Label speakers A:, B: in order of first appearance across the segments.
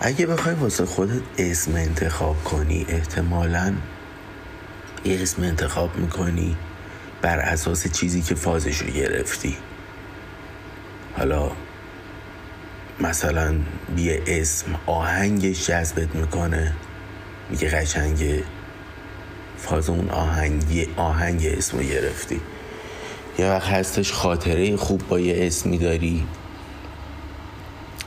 A: اگه بخوای واسه خودت اسم انتخاب کنی احتمالا یه اسم انتخاب می‌کنی بر اساس چیزی که فازشو گرفتی. حالا مثلا یه اسم آهنگش جذبت می‌کنه میگه قشنگه فاز اون آهنگی آهنگ اسمو گرفتی. یه وقت هستش خاطره خوب با یه اسمی داری.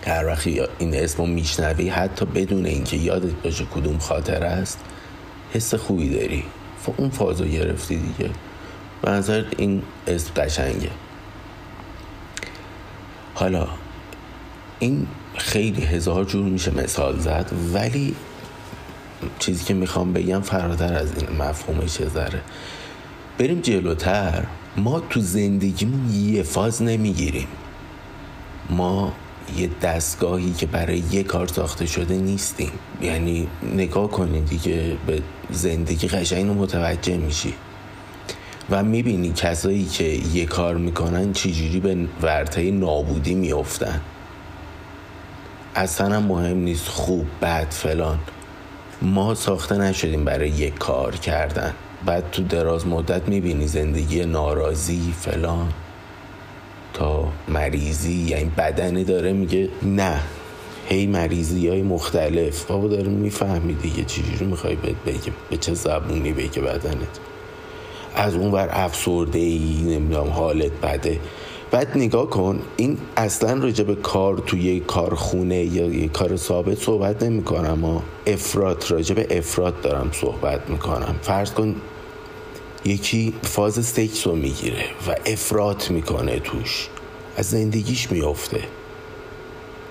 A: هر وقت این اسمو میشنوی حتی بدون اینکه یادت باشه کدوم خاطره است حس خوبی داری. اون فازو گرفتی دیگه. به نظر این اسم قشنگه. حالا این خیلی هزار جور میشه مثال زد ولی چیزی که می‌خوام بگم فراتر از این مفهومش ذره. بریم جلوتر. ما تو زندگیمون یه فاز نمی‌گیریم. ما یه دستگاهی که برای یه کار ساخته شده نیستیم. یعنی نگاه کنید دیگه به زندگی قشنگ رو متوجه میشی. و می‌بینی کسایی که یه کار می‌کنن چجوری به ورطه نابودی میافتن. اصلا مهم نیست خوب بد فلان. ما ساخته نشدیم برای یک کار کردن. بعد تو دراز مدت می‌بینی زندگی ناراضی فلان. تا مریضی یعنی بدنی داره میگه نه. هی مریضی های مختلف. بابا داره می‌فهمی دیگه چجوری می‌خوای بهت بگه به چه زبونی بگه بدنت. از اون ور افسرده ای نمی‌دونم حالت بده. بعد نگاه کن این اصلا راجع کار توی کارخونه یا یه کار ثابت صحبت نمی کنم افراد راجع افراد دارم صحبت می‌کنم. فرض کن یکی فاز سکس رو می‌گیره و افراط می‌کنه توش. از زندگیش میافته.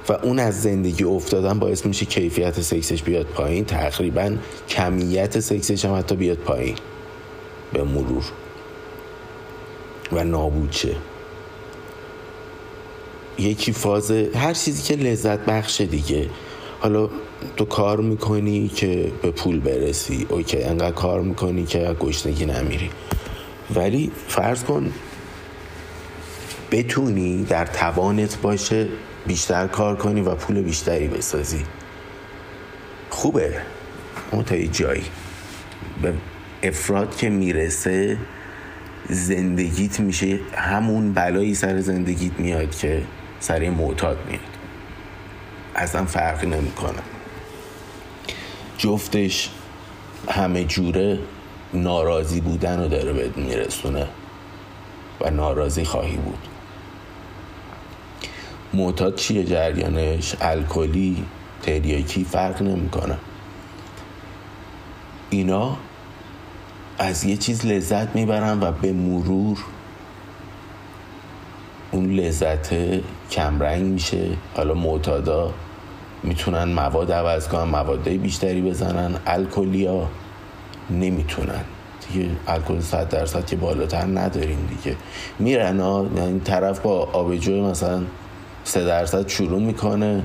A: و اون از زندگی افتادن باعث میشه کیفیت سکسش بیاد پایین. تقریبا کمیت سکسش هم حتی بیاد پایین. به مرور. و نابود شه. یکی فاز هر چیزی که لذت بخشه دیگه. حالا تو کار می‌کنی که به پول برسی؟ okay انقدر کار می‌کنی که گشنگی نمیری. ولی فرض کن بتونی در توانت باشه بیشتر کار کنی و پول بیشتری بسازی. خوبه. اون تا جایی. به افراد که می‌رسه زندگیت میشه همون بلایی سر زندگیت میاد که سر معتاد میاد. اصلا فرقی نمی‌کنه. جفتش همه جوره ناراضی بودن رو داره بهت میرسونه و ناراضی خواهی بود. معتاد چیه جریانش؟ الکلی تریاکی؟ فرق نمی‌کنه. اینا از یه چیز لذت می‌برن و به مرور اون لذت کمرنگ میشه. حالا معتادا می‌تونن مواد عوض کنن موادهای بیشتری بزنن. الکلیا نمی‌تونن. دیگه الکل 100 درصد که بالاتر نداریم دیگه. میرن ها یعنی طرف با آبجو مثلا 3 درصد شروع می‌کنه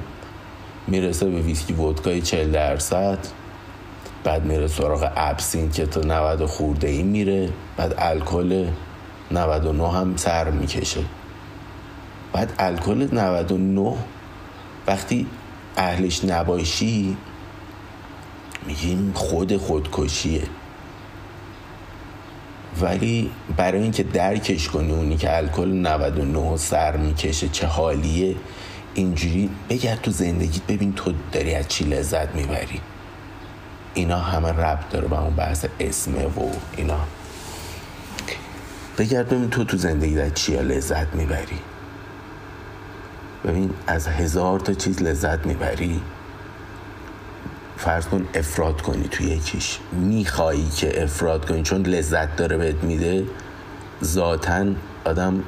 A: می‌رسه به ویسکی ودکای 40 درصد. بعد میره سراغ ابسین که تا 90 خورده ای میره. بعد الکل 99 هم سر می‌کشه. بعد الکل 99 وقتی اهلش نباشی میگیم خود خودکشیه. ولی برای اینکه درکش کنی اونی که الکل 99 سر می‌کشه چه حالیه اینجوری بگرد تو زندگیت ببین تو داری از چی لذت می‌بری. اینا همه ربط داره به اون بحث اسمه و اینا. بگرد ببین تو تو زندگی از چی لذت می‌بری. ببین از هزار تا چیز لذت می‌بری. فرض کن افراد کنی توی یکیش. میخوایی که افراد کنی چون لذت داره بهت میده. ذاتا آدم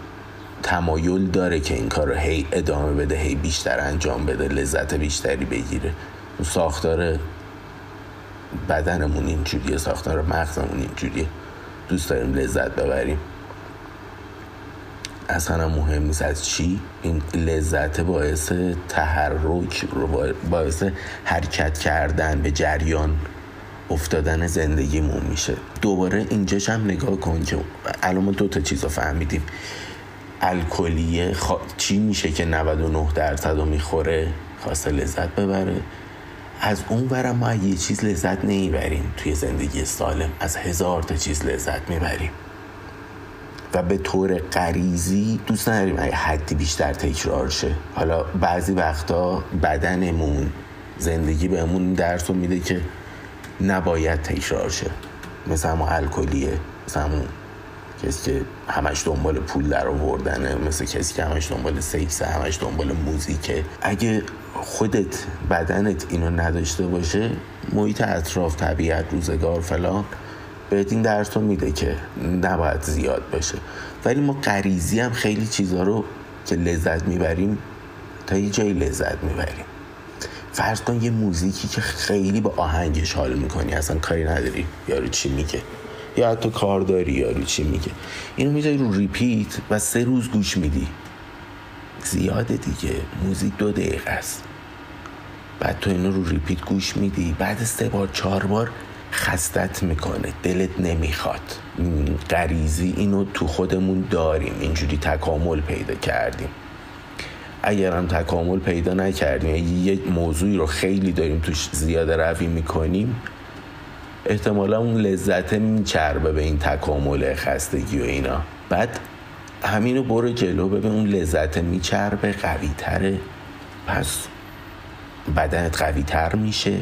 A: تمایل داره که این کار رو هی ادامه بده هی بیشتر انجام بده لذت بیشتری بگیره. ساختار بدنمون اینجوریه ساختار مغزمون اینجوریه. دوست داریم لذت ببریم. اصلا مهم نیست از چی. این لذت باعث تحرک باعث حرکت کردن به جریان افتادن زندگیمون میشه. دوباره اینجاش هم نگاه کن که الان ما دو تا چیز رو فهمیدیم. الکلیه چی میشه که 99 درصد رو می‌خوره؟ خواسته لذت ببره. از اون ما یه چیز لذت نمی‌بریم توی زندگی سالم. از هزار تا چیز لذت می‌بریم. و به طور غریزی دوست نداریم اگه حدی بیشتر تکرار شه. حالا بعضی وقتا بدنمون زندگی بهمون درس میده که نباید تکرار شه. مثل همون الکلیه مثل همون کسی که همش دنبال پول در آوردنه مثل کسی که همش دنبال سکس همش دنبال موزیکه. اگه خودت بدنت اینو نداشته باشه محیط اطراف طبیعت روزگار فلان بهت این درس رو میده که نباید زیاد باشه. ولی ما غریزی هم خیلی چیزها رو که لذت می‌بریم تا یه جایی لذت می‌بریم. فرض کن یه موزیکی که خیلی با آهنگش حال می‌کنی اصلا کاری نداری. یارو چی میگه؟ یا حتی کار داری یارو چی میگه؟ اینو می‌ذاری رو ریپیت و سه روز گوش میدی. زیاده دیگه. موزیک دو دقیقه است. بعد تو اینو رو ریپیت گوش میدی. بعد سه بار چهار بار خستت می‌کنه. دلت نمی‌خواد. غریزی اینو تو خودمون داریم. اینجوری تکامل پیدا کردیم. اگر هم تکامل پیدا نکردیم یک موضوعی رو خیلی داریم توش زیاده روی می‌کنیم احتمالا اون لذت میچربه به این تکامل خستگی و اینا. بعد همینو برو جلو ببین اون لذت میچربه قوی تره پس بدنت قوی تر میشه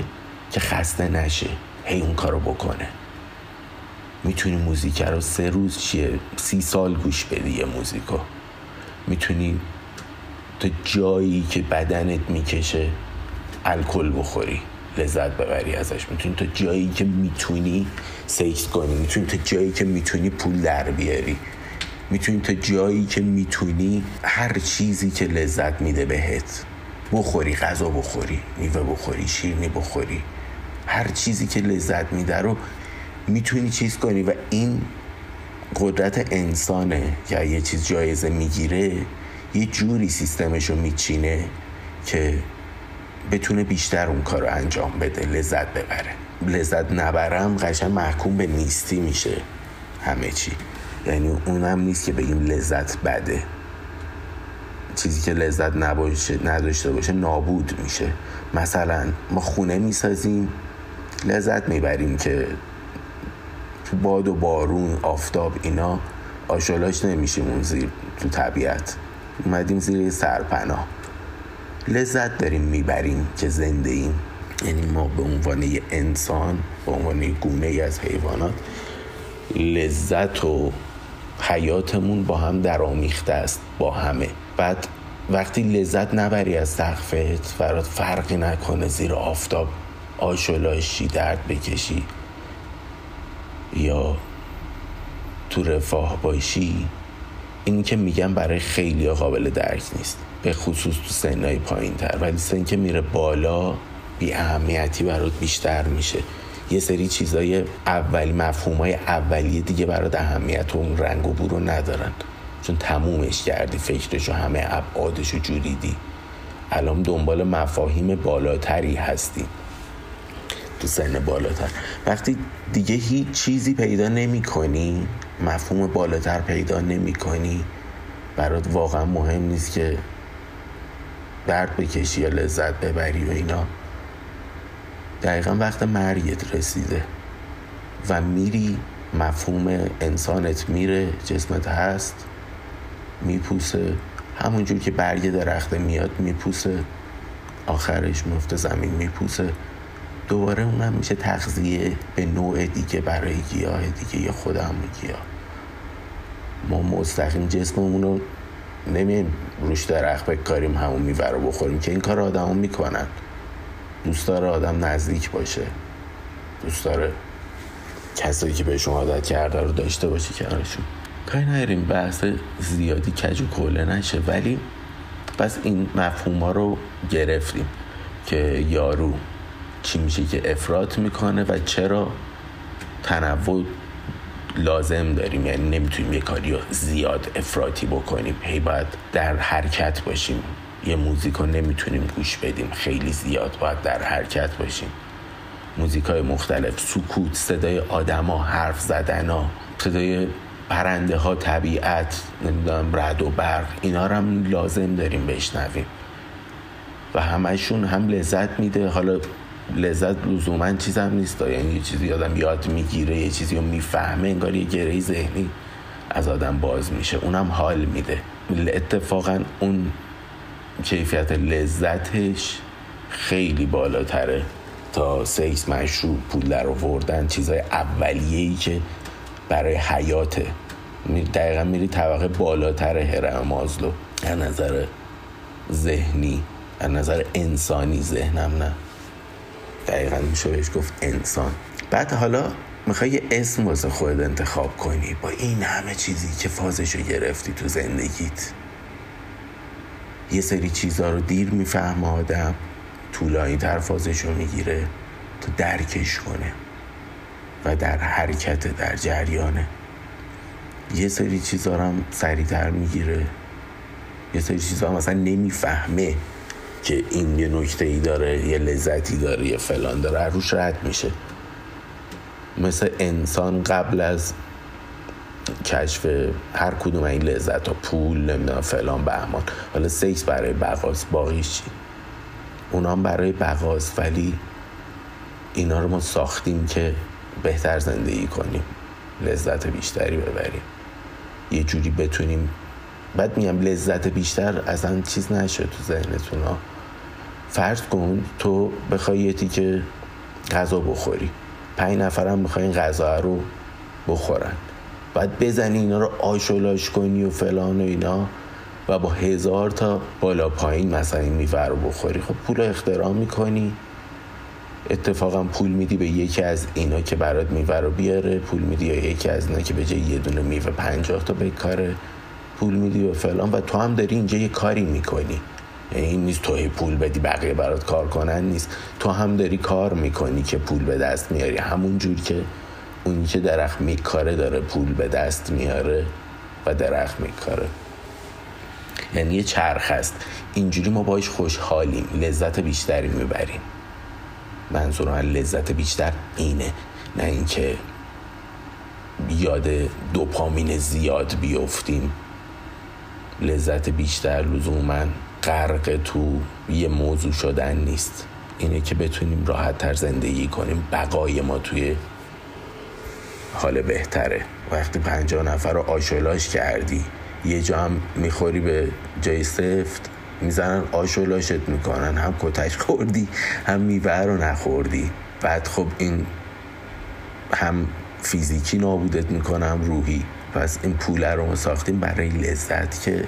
A: که خسته نشه. هی اون کارو بکنه. می‌تونی موزیک رو سه روز چیه سی سال گوش بدی یه موزیکو. می‌تونی تا جایی که بدنت می‌کشه الکل بخوری لذت ببری ازش. می‌تونی تا جایی که می‌تونی سکس کنی. می‌تونی تا جایی که می‌تونی پول در بیاری. می‌تونی تا جایی که می‌تونی هر چیزی که لذت میده بهت بخوری غذا بخوری میوه بخوری شیرنی بخوری. هر چیزی که لذت میده رو می‌تونی چیز کنی و این قدرت انسانه که یه چیز جایزه می‌گیره یه جوری سیستمش رو میچینه که بتونه بیشتر اون کار رو انجام بده لذت ببره. لذت نبرم قشن محکوم به نیستی میشه همه چی. یعنی اونم نیست که بگیم لذت بده. چیزی که لذت نباشه نداشته باشه نابود میشه. مثلا ما خونه می‌سازیم. لذت می‌بریم که تو باد و بارون آفتاب اینا آشالاش نمیشیم اون زیر تو طبیعت. اومدیم زیر سرپناه. لذت داریم می‌بریم که زنده ایم. یعنی ما به عنوان یه انسان به عنوان گونه ای از حیوانات لذت و حیاتمون با هم درآمیخته است با همه. بعد وقتی لذت نبری از سقفت برات فرقی نکنه زیر آفتاب. آشولاشی درد بکشی یا تو رفاه باشی این که میگم برای خیلی قابل درک نیست. به خصوص تو سنهای پایین تر ولی سن که میره بالا بی اهمیتی برات بیشتر میشه. یه سری چیزای اولی مفهوم های اولیه دیگه برات اهمیت و اون رنگ و بو رو ندارن. چون تمومش کردی فکرشو همه ابعادشو جوریدی. الان دنبال مفاهیم بالاتری هستی. تو سن بالاتر. وقتی دیگه هیچ چیزی پیدا نمی کنی مفهوم بالاتر پیدا نمی کنی برات واقعا مهم نیست که درد بکشی یا لذت ببری و اینا. دقیقا وقت مرگت رسیده و میری مفهوم انسانت میره جسمت هست میپوسه. همونجور که برگ درخته میاد میپوسه. آخرش مفت زمین میپوسه. دوباره اونم میشه تغذیه به نوع دیگه برای گیاه دیگه یا خود همون گیاه. ما مستقیم جسممون رو نمیم روش درخت بکاریم همون میوه رو بخوریم که این کار آدم می‌کنن. دوست داره آدم نزدیک باشه. دوست داره کسایی که بهشون عادت کرده رو داشته باشه کنارشون. کاری نداریم بحث زیادی کج و کله نشه. ولی بس این مفهوم ها رو گرفتیم که یارو چی میشه که افراد می‌کنه و چرا تنوع لازم داریم؟ یعنی نمی‌تونیم یه کاری زیاد افراطی بکنیم. هی باید در حرکت باشیم. یه موزیک نمی‌تونیم گوش بدیم. خیلی زیاد باید در حرکت باشیم. موزیک های مختلف سکوت صدای آدما حرف زدن ها صدای پرنده ها طبیعت نمی‌دونم رد و برق اینا رو هم لازم داریم بشنویم. و همشون هم لذت میده. حالا لذت لزوما چیز هم نیست یعنی یه چیزی آدم یاد می‌گیره یه چیزی رو می‌فهمه انگار یه گره ذهنی از آدم باز میشه. اونم حال میده. اتفاقا اون کیفیت لذتش خیلی بالاتره. تا سکس مشروب پول در آوردن چیزای اولیه ای که برای حیاته. دقیقا میری طبقه بالاتر هرم مازلو از نظر ذهنی از نظر انسانی ذهنم نه. دقیقا میشه بهش گفت انسان. بعد حالا می‌خوای یه اسم واسه خودت انتخاب کنی. با این همه چیزی که فازشو گرفتی تو زندگیت. یه سری چیزها رو دیر می‌فهمه آدم. طولانی تر فازشو می‌گیره تا درکش کنه و در حرکت در جریانه. یه سری چیزها رو هم سریعتر می‌گیره. یه سری چیزها مثلا نمی‌فهمه. که این یه نکته ای داره یه لذتی داره یه فلان داره روش رد میشه. مثل انسان قبل از کشف هر کدوم این لذت ها پول نمی‌دونم فلان بهمان. حالا سکس برای بقاست باقیش چی؟ اونا هم برای بقاست ولی اینا رو ما ساختیم که بهتر زندگی کنیم لذت بیشتری ببریم. یه جوری بتونیم بعد میگم لذت بیشتر اصلا چیز نشه تو ذهنتون ها فرض کن تو بخوای یه تیکه غذا بخوری. پنج نفرم می‌خوای غذا رو بخورن. باید بزنی اینا رو آشولاش کنی و فلان و اینا و با هزار تا بالا پایین مثلا این میوه رو بخوری. خب پول اختراع می‌کنی. اتفاقا پول میدی به یکی از اینا که برات میوه رو بیاره. پول میدی یا یکی از اینا که به جای یه دونه میوه پنجاه تا بکاره پول میدی و فلان. و تو هم داری اینجا یه کاری می‌کنی. این نیست توی پول بدی بقیه برات کار کنن نیست. تو هم داری کار می‌کنی که پول به دست میاری. همون جور که اونی که درخت میکاره داره پول به دست میاره و درخت میکاره یعنی یه چرخ است اینجوری ما باش خوشحالیم. لذت بیشتری می‌بریم. منظورم لذت بیشتر اینه. نه اینکه یاد دوپامین زیاد بیفتیم. لذت بیشتر لزوما غرق تو یه موضوع شدن نیست. اینه که بتونیم راحت تر زندگی کنیم. بقای ما توی حال بهتره. وقتی پنجاه نفر رو آشولاش کردی یه جا هم می‌خوری به جای سفت می‌زنن آشولاشت می‌کنن. هم کتش خوردی هم میوه رو نخوردی. بعد خب این هم فیزیکی نابودت می‌کنم روحی. پس این پول رو ما ساختیم برای لذت که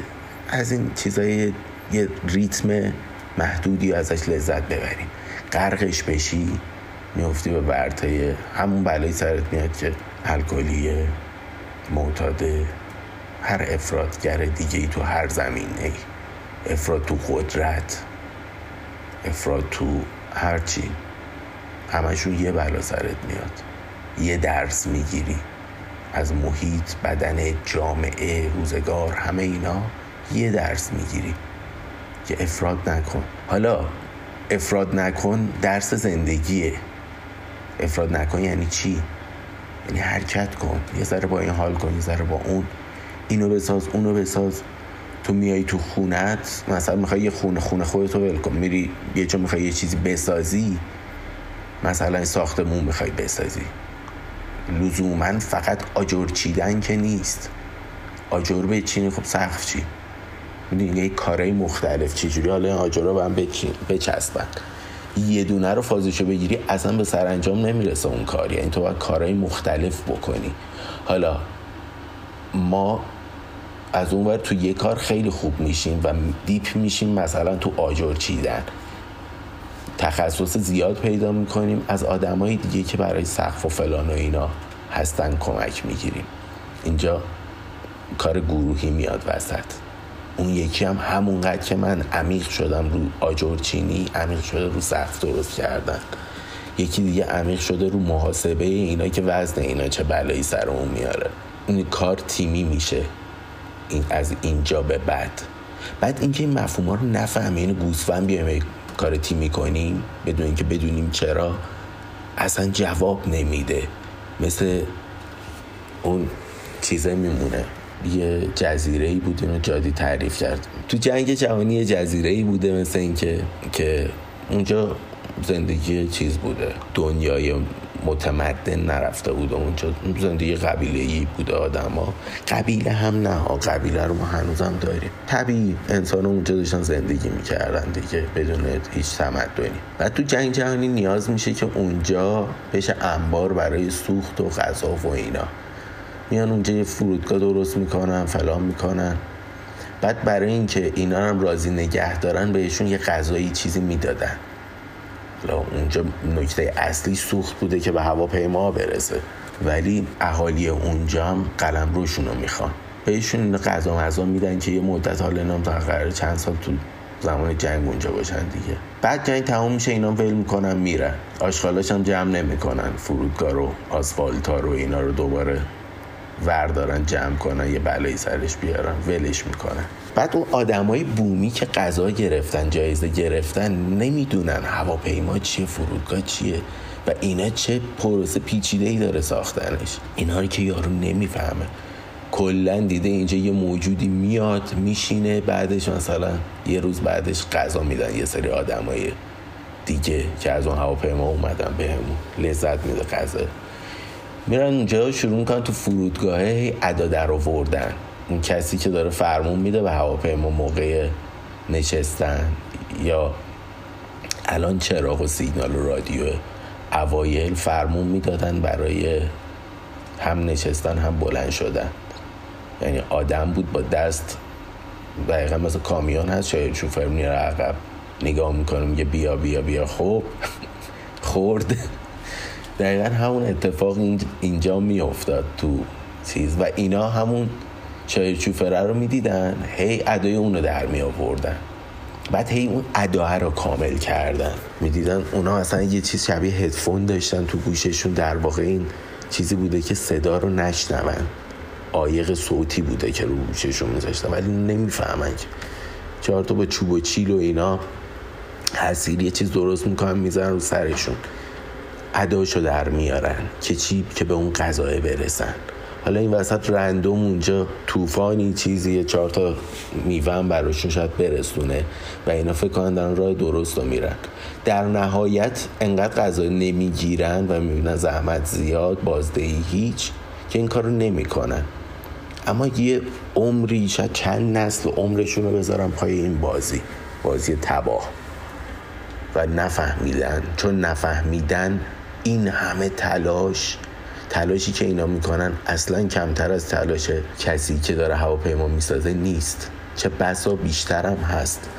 A: از این چیزای یه ریتم محدودی ازش لذت ببریم. غرقش بشی میفتی به ورطه همون بلایی سرت میاد که الکلیه معتاده هر افرادگر دیگه ای تو هر زمینه افراد تو قدرت افراد تو هرچی همشون یه بلا سرت میاد. یه درس می‌گیری. از محیط بدن جامعه روزگار همه اینا یه درس می‌گیری. که افراد نکن. حالا افراد نکن درس زندگیه. افراد نکن یعنی چی؟ یعنی حرکت کن. یه ذره با این حال کن یه ذره با اون. اینو بساز اونو بساز. تو میای تو خونت مثلا می‌خوای یه خونه خونه خودتو ول کن. میری یه جا می‌خوای یه چیزی بسازی مثلا ساختمون می‌خوای بسازی. لزوما فقط آجر چیدن که نیست. آجر به چینی خب سقف چی؟ می‌دونی یه کارهای مختلف چجوری حالا این آجر رو به هم بچسبن. یه دونه رو فازشو بگیری اصلا به سرانجام نمی‌رسه اون کاری یعنی تو باید کارهای مختلف بکنی. حالا ما از اون ور تو یه کار خیلی خوب میشیم و دیپ میشیم مثلا تو آجر چیدن. تخصص زیاد پیدا می‌کنیم از آدمای دیگه که برای سقف و فلان و اینا هستن کمک می‌گیریم. اینجا کار گروهی میاد وسط. اون یکی هم همونقدر که من عمیق شدم رو آجر چینی عمیق شده رو سقف درست کردن. یکی دیگه عمیق شده رو محاسبه اینا که وزن اینا چه بلایی سر اون میاره. این کار تیمی میشه. این از اینجا به بعد. بعد اینکه این مفهوم ها رو نفهمیم اینو گوسفند بیایم کار تیمی کنیم بدون اینکه بدونیم چرا اصلا جواب نمیده. مثل اون چیزه میمونه. یه جزیره ای بود اینو جادی تعریف کرد. تو جنگ جهانی یه جزیره ای بوده مثل اینکه که اونجا زندگی چیز بوده. دنیای متمدن نرفته بوده اونجا زندگی قبیله ای بوده آدما قبیله هم نه قبیله رو ما هنوزم داریم. طبیعی انسان اونجا داشتن زندگی می‌کردن دیگه بدون هیچ تمدنی. و تو جنگ جهانی نیاز میشه که اونجا بشه انبار برای سوخت و غذا و اینا. میان اونجا یه فرودگاه درست می‌کنن فلان می‌کنن. بعد برای اینکه اینا هم راضی نگه دارن بهشون یه غذایی چیزی می‌دادن. اونجا نکته اصلی سوخت بوده که به هواپیما برسه. ولی اهالی اونجا هم قلم روشون رو می‌خوان بهشون غذا مزا میدن که یه مدت حالا نام تا چند سال تو زمان جنگ اونجا باشن دیگه. بعد جنگ تموم میشه اینا ول می‌کنن میرن. آشغالاش هم جمع نمی‌کنن. فرودگاه رو آسفالتا رو اینا رو دوباره وردارن جمع کنن یه بلایی سرش بیارن ولش می‌کنن. بعد اون آدمای بومی که غذا گرفتن جایزه گرفتن نمی‌دونن هواپیما چیه فرودگاه چیه و اینا چه پروسه پیچیده ای داره ساختنش. اینا رو که یارو نمی‌فهمه. کلا دیده اینجا یه موجودی میاد میشینه بعدش مثلا یه روز بعدش غذا میدن. یه سری آدمای دیگه که از اون هواپیما اومدن بهمون. لذت میده غذا. میرن اونجا شروع می‌کنن تو فرودگاه ادا در آوردن. اون کسی که داره فرمون میده به هواپیما موقع نشستن. یا الان چراغ و سیگنال و رادیو اوایل فرمون می‌دادن برای هم نشستن هم بلند شدن. یعنی آدم بود با دست دقیقا مثل کامیون هست شاید شوفر میره عقب نگاه می‌کنه میگه بیا بیا بیا. خوب خورد. دقیقا همون اتفاق اینجا میافتاد تو چیز. و اینا همون چوفره رو می‌دیدن هی ادای اون رو در می آوردن بعد هی اون اداه رو کامل کردن. می‌دیدن اونا اصلا یه چیز شبیه هدفون داشتن تو گوششون. در واقع این چیزی بوده که صدا رو نشنون. آیق صوتی بوده که رو گوششون میذاشتن. ولی نمی‌فهمن که چهار تا با چوب و چیل و اینا حسیر یه چیز درست می‌کنن می‌ذارن رو سرشون. اداشو در میارن که چی که به اون قضایه برسن. حالا این وسط رندوم اونجا طوفانی چیزی چهار تا میوه براشون شاید برسونه و اینا فکر کنن دارن راه درست رو میرن. در نهایت انقدر غذا نمی‌گیرن و می‌بینن زحمت زیاد بازدهی هیچ که این کارو نمی‌کنن. اما یه عمری شاید چند نسل عمرشون رو بذارن پای این بازی بازی تباه. و نفهمیدن چون نفهمیدن این همه تلاش تلاشی که اینا می‌کنن اصلا کمتر از تلاش کسی که داره هواپیما می‌سازه نیست. چه بسا بیشترم هست.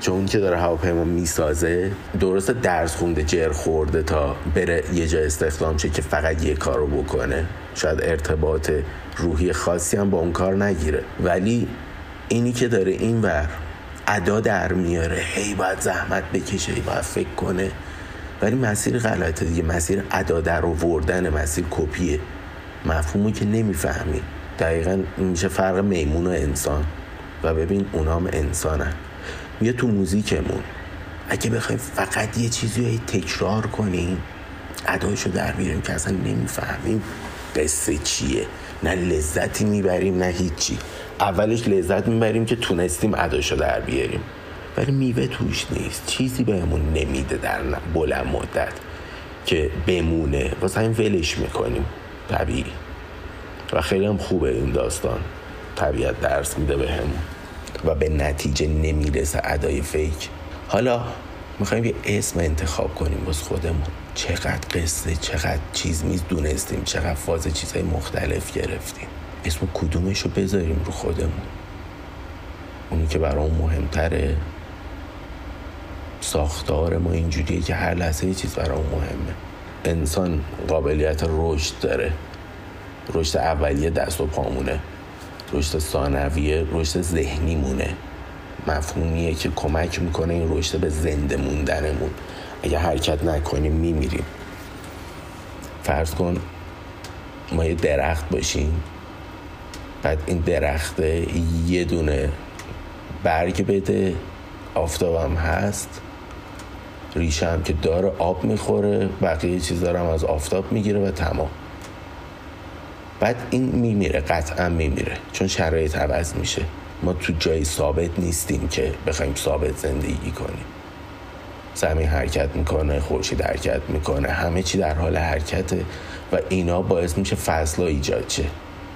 A: چون اون که داره هواپیما می‌سازه درست درس خونده جر خورده تا بره یه جا استخدام شه که فقط یه کارو بکنه. شاید ارتباط روحی خاصی هم با اون کار نگیره. ولی اینی که داره این ور ادا در میاره هی باید زحمت بکشه هی باید فکر کنه. ولی مسیر غلطه دیگه مسیر ادا در آوردن مسیر کپیه. مفهومو که نمی‌فهمی. دقیقا میشه فرق میمون و انسان. و ببین اونا هم انسانن. بیا تو موزیکمون. اگه بخوایم فقط یه چیزی رو تکرار کنیم ادایشو در بیاریم که اصلا نمی‌فهمیم قصه چیه. نه لذتی می‌بریم نه هیچی. اولش لذت می‌بریم که تونستیم اداشو در بیاریم. ولی میوه توش نیست. چیزی بهمون نمیده در بلند مدت که بمونه. واسه این ولش می‌کنیم. طبیعی. و خیلی هم خوبه این داستان. طبیعت درس میده بهمون. و به نتیجه نمی‌رسه ادای فیک. حالا می‌خوایم یه اسم انتخاب کنیم باز خودمون. چقدر قصه چقدر چیز میز دونستیم چقدر فاز چیزهای مختلف گرفتیم. اسم کدومش رو بذاریم رو خودمون؟ اونی که برای مهمتره. ساختار ما اینجوریه که هر لحظه یه چیز برای مهمه. انسان قابلیت رشد داره. رشد اولیه دست و پامونه. رشد ثانویه رشد ذهنی مونه. مفهومیه که کمک می‌کنه این رشد به زنده موندنمون. اگه حرکت نکنیم میمیریم. فرض کن ما یه درخت باشیم. بعد این درخت یه دونه برگ بده. آفتابم هست. ریشه هم که داره آب می‌خوره بقیه چیز دارم از آفتاب می‌گیره و تمام. بعد این میمیره قطعا میمیره چون شرایط عوض میشه. ما تو جای ثابت نیستیم که بخوایم ثابت زندگی کنیم. زمین حرکت می‌کنه خورشید حرکت می‌کنه همه چی در حال حرکته و اینا باعث میشه فصل ایجاد شه.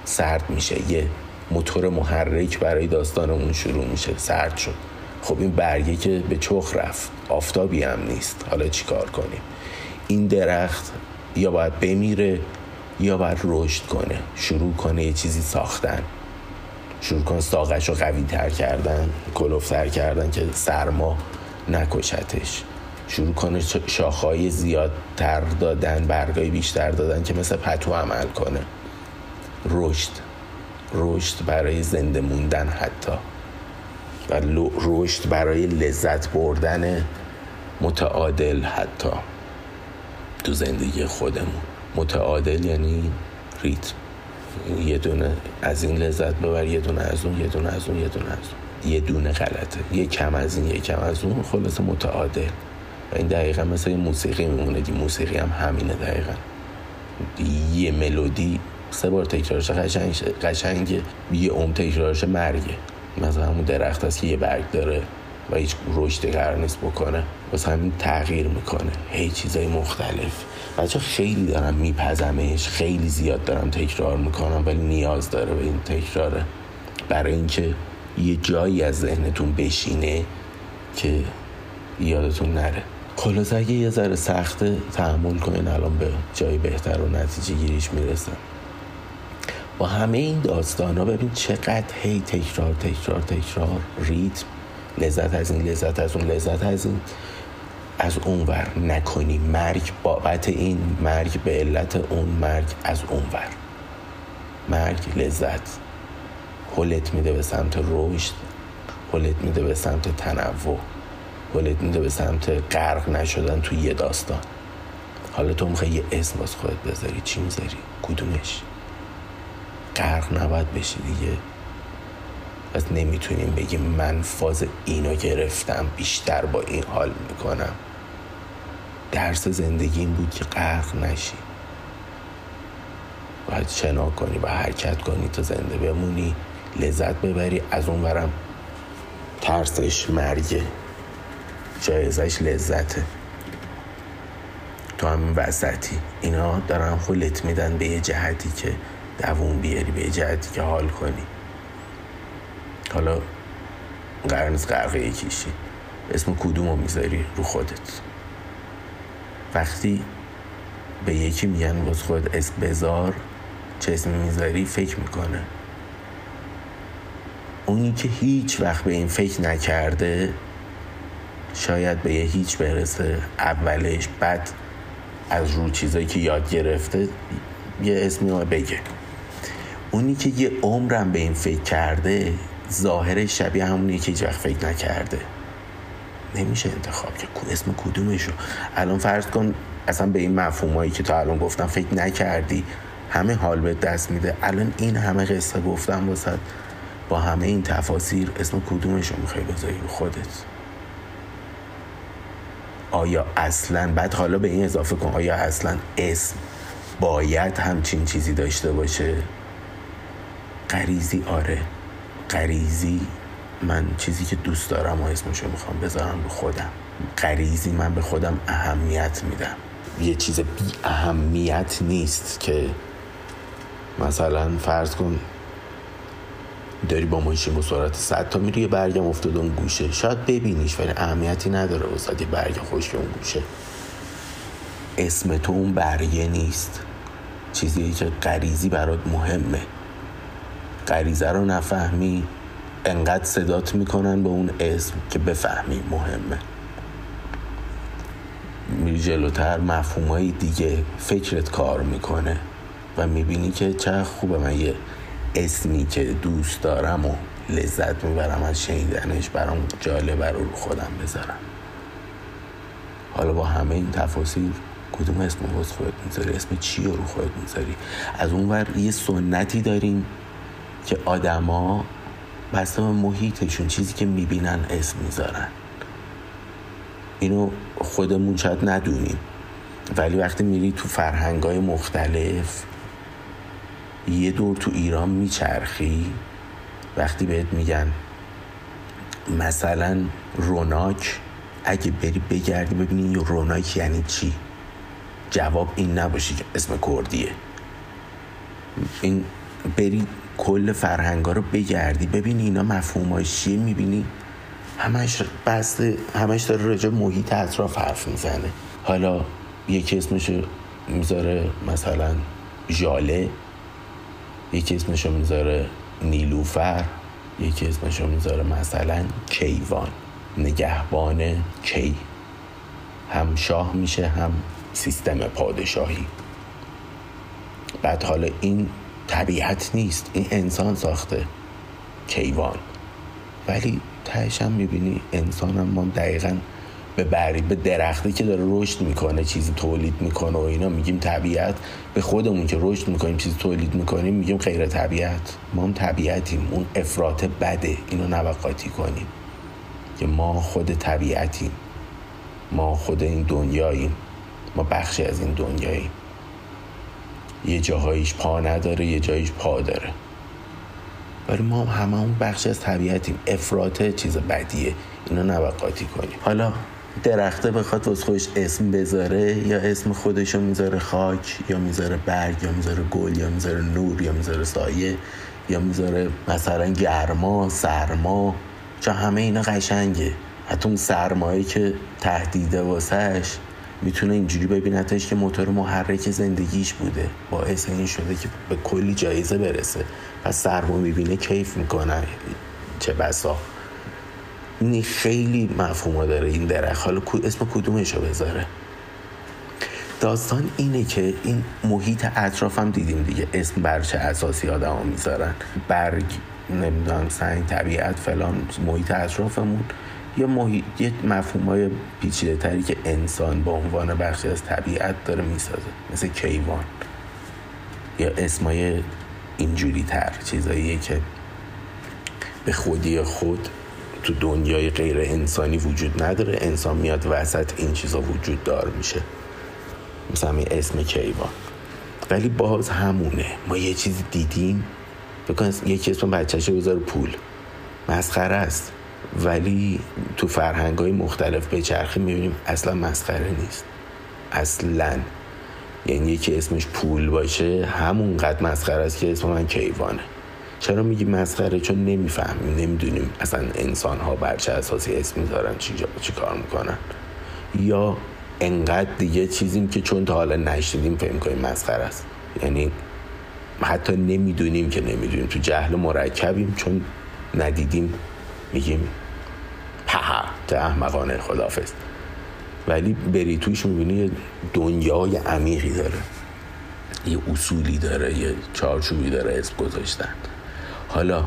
A: سرد میشه یه موتور محرک برای داستانمون شروع میشه سرد شد. خب این برگه که به چخ رفت آفتابی هم نیست. حالا چیکار کنیم؟ این درخت یا باید بمیره یا باید رشد کنه. شروع کنه یه چیزی ساختن. شروع کنه ساقش رو قوی تر کردن کلوفتر کردن که سرما نکشتش. شروع کنه شاخهای زیادتر دادن برگای بیشتر دادن که مثل پتو عمل کنه. رشد. رشد برای زنده موندن حتی. و رشد برای لذت بردن متعادل حتی تو زندگی خودمون. متعادل یعنی ریتم. یه دونه از این لذت ببر یه دونه از اون یه دونه از اون یه دونه از اون. یه دونه غلطه. یه کم از این یه کم از اون خلاص متعادل. و این دقیقا مثل یه موسیقی میمونه دی موسیقی هم همینه دقیقا. یه ملودی سه بار تکرارش قشنگ قشنگ یه عمر تکرارش مرگه. مثلا همون درخت هست که یه برگ داره و هیچ رشدی قرار نیست بکنه واسه همین تغییر می‌کنه. هی چیزای مختلف. بچه خیلی دارم میپزمش خیلی زیاد دارم تکرار می‌کنم ولی نیاز داره به این تکراره. برای اینکه یه جایی از ذهنتون بشینه که یادتون نره. خلاص اگه یه ذره سخته تحمل کنین. الان به جای بهتر و نتیجه گیریش می‌رسم. با همه این داستان ها ببین چقدر هی تکرار تکرار تکرار. ریتم لذت از این لذت از اون لذت از این. از اون ور نکنی. مرگ بابت این مرگ به علت اون مرگ از اون ور. مرگ لذت. حلت میده به سمت رشد حلت میده به سمت تنوع حلت میده به سمت غرق نشدن توی یه داستان. حالا تو می‌خوای یه اسم باز خودت بذاری. چی می‌ذاری؟ کدومش؟ غرق نباید بشی دیگه. پس نمی‌تونیم بگیم من فاز اینو گرفتم بیشتر با این حال می‌کنم. درس زندگی این بود که غرق نشی. باید شنا کنی و حرکت کنی تا زنده بمونی لذت ببری از اون برم ترسش مرگه. جایزش لذته. تو همین وسطی. اینا دارن خلت میدن به یه جهتی که دووم بیاری به جهتی که حال کنی. حالا قرار نیست غرق یکیشی اسم کدوم رو می‌ذاری رو خودت. وقتی به یکی میگن باز خود اسم بذار چه اسمی می‌ذاری؟ فکر می‌کنه. اونی که هیچ وقت به این فکر نکرده شاید به یه هیچ برسه اولش بعد از رو چیزایی که یاد گرفته یه اسمی رو بگه. اونی که یه عمرم به این فکر کرده ظاهر شبیه همونی که هیچ فکر نکرده. نمیشه انتخاب که اسم کدومشو؟ الان فرض کن اصلا به این مفهومایی که تا الان گفتم فکر نکردی. همه حال به دست میده. الان این همه قصه گفتم واسه با همه این تفاسیر اسم کدومشو می‌خوای بذاری؟ رو خودت. آیا اصلا بعد حالا به این اضافه کن. آیا اصلا اسم باید همچین چیزی داشته باشه؟ غریزی آره. غریزی من چیزی که دوست دارم و اسمشو می‌خوام بذارم به خودم. غریزی من به خودم اهمیت میدم. یه چیز بی اهمیت نیست که مثلا فرض کن داری با ماشین با سرعت 100 تا میری یه برگم افتاد اون گوشه. شاید ببینیش ولی اهمیتی نداره وسط یه برگ خوش اون گوشه. اسم تو اون برگه نیست. چیزی که غریزی برات مهمه. غریزه رو نفهمی انقدر صدات می‌کنن به اون اسم که بفهمی مهمه. میری جلوتر مفهوم های دیگه فکرت کار می‌کنه و می‌بینی که چه خوبه. من یه اسمی که دوست دارم و لذت می‌برم از شنیدنش برام جالبه رو خودم بذارم. حالا با همه این تفاصیل کدوم اسم رو خودت می‌ذاری؟ اسم چی رو خودت می‌ذاری؟ از اون ور یه سنتی داریم که آدما بسته به محیطشون چیزی که می‌بینن اسم می‌ذارن. اینو خودمون شاید ندونیم. ولی وقتی میری تو فرهنگ های مختلف یه دور تو ایران میچرخی وقتی بهت میگن مثلا روناک اگه بری بگردی ببینی روناک یعنی چی؟ جواب این نباشه که اسم کردیه. این بری کل فرهنگا رو بگردی. ببینی اینا مفهوماش چیه می‌بینی؟ همش بسته همش داره راجع محیط اطراف حرف می‌زنه. حالا یکی اسمشو می‌ذاره مثلا ژاله یکی اسمشو می‌ذاره نیلوفر یکی اسمشو می‌ذاره مثلا کیوان نگهبان کی. هم شاه میشه هم سیستم پادشاهی. بعد حالا این طبیعت نیست. این انسان ساخته. کیوان. ولی تهش هم می‌بینی انسان هم ما دقیقا به بری به درختی که داره رشد می‌کنه چیزی تولید می‌کنه و اینا میگیم طبیعت. به خودمون که رشد می‌کنیم چیزی تولید می‌کنیم میگیم غیر طبیعت. ما هم طبیعتیم. اون افراط بده. اینو نوقاتی کنیم. که ما خود طبیعتیم. ما خود این دنیاییم. ما بخشی از این دنیاییم. یه جاهایش پا نداره یه جاییش پا داره. ولی ما هم همه اون بخشی از طبیعتیم. افراط چیز بدیه. اینو نوقاتی کنیم. حالا درخته بخواد واسه خودش اسم بذاره یا اسم خودشو می‌ذاره خاک یا می‌ذاره برگ یا می‌ذاره گل یا می‌ذاره نور یا می‌ذاره سایه یا می‌ذاره مثلا گرما سرما؟ چون همه اینا قشنگه. حتی اون سرمایه که تهدیده واسهش می‌تونه اینجوری ببینتش که موتور محرک زندگیش بوده. باعث این شده که به کلی جایزه برسه. پس سرما می‌بینه کیف می‌کنه. چه بسا. این خیلی مفهوم داره این درخت. حالا اسم کدومش رو بذاره؟ داستان اینه که این محیط اطرافم دیدیم دیگه. اسم بر چه اساسی آدم ها می‌ذارن؟ برگ نمی‌دونم سنگ طبیعت فلان. محیط اطرافمون. یا محیط یه مفهوم های پیچیده تری که انسان به عنوان بخشی از طبیعت داره می‌سازه مثل کیوان. یا اسمای اینجوری تر چیزاییه که به خودی خود تو دنیای غیر انسانی وجود نداره. انسان میاد وسط این چیزا وجود دار میشه. مثلا اسم کیوان. ولی باز همونه. ما یه چیزی دیدیم. بکن یکی اسم بچهشه بذاره پول. مسخره است. ولی تو فرهنگ های مختلف به چرخی می‌بینیم اصلا مسخره نیست. اصلا. یعنی یکی اسمش پول باشه همون قد مسخره است که اسم من کیوانه. چرا میگی مسخره؟ چون نمی‌فهمیم نمی‌دونیم اصلا انسان ها بر چه اساسی اسم می‌ذارن چی, چی کار می‌کنن. یا انقدر دیگه چیزیم که چون تا حالا نشدیم فهم کنیم مسخره است. یعنی حتی نمی‌دونیم که نمی‌دونیم. تو جهل مرکبیم چون ندیدیم میگیم پها چه احمقانه خدافست ولی بری توش می‌بینی دنیای عمیقی داره. یه اصولی داره یه چارچوبی داره اسم گذاشتن. حالا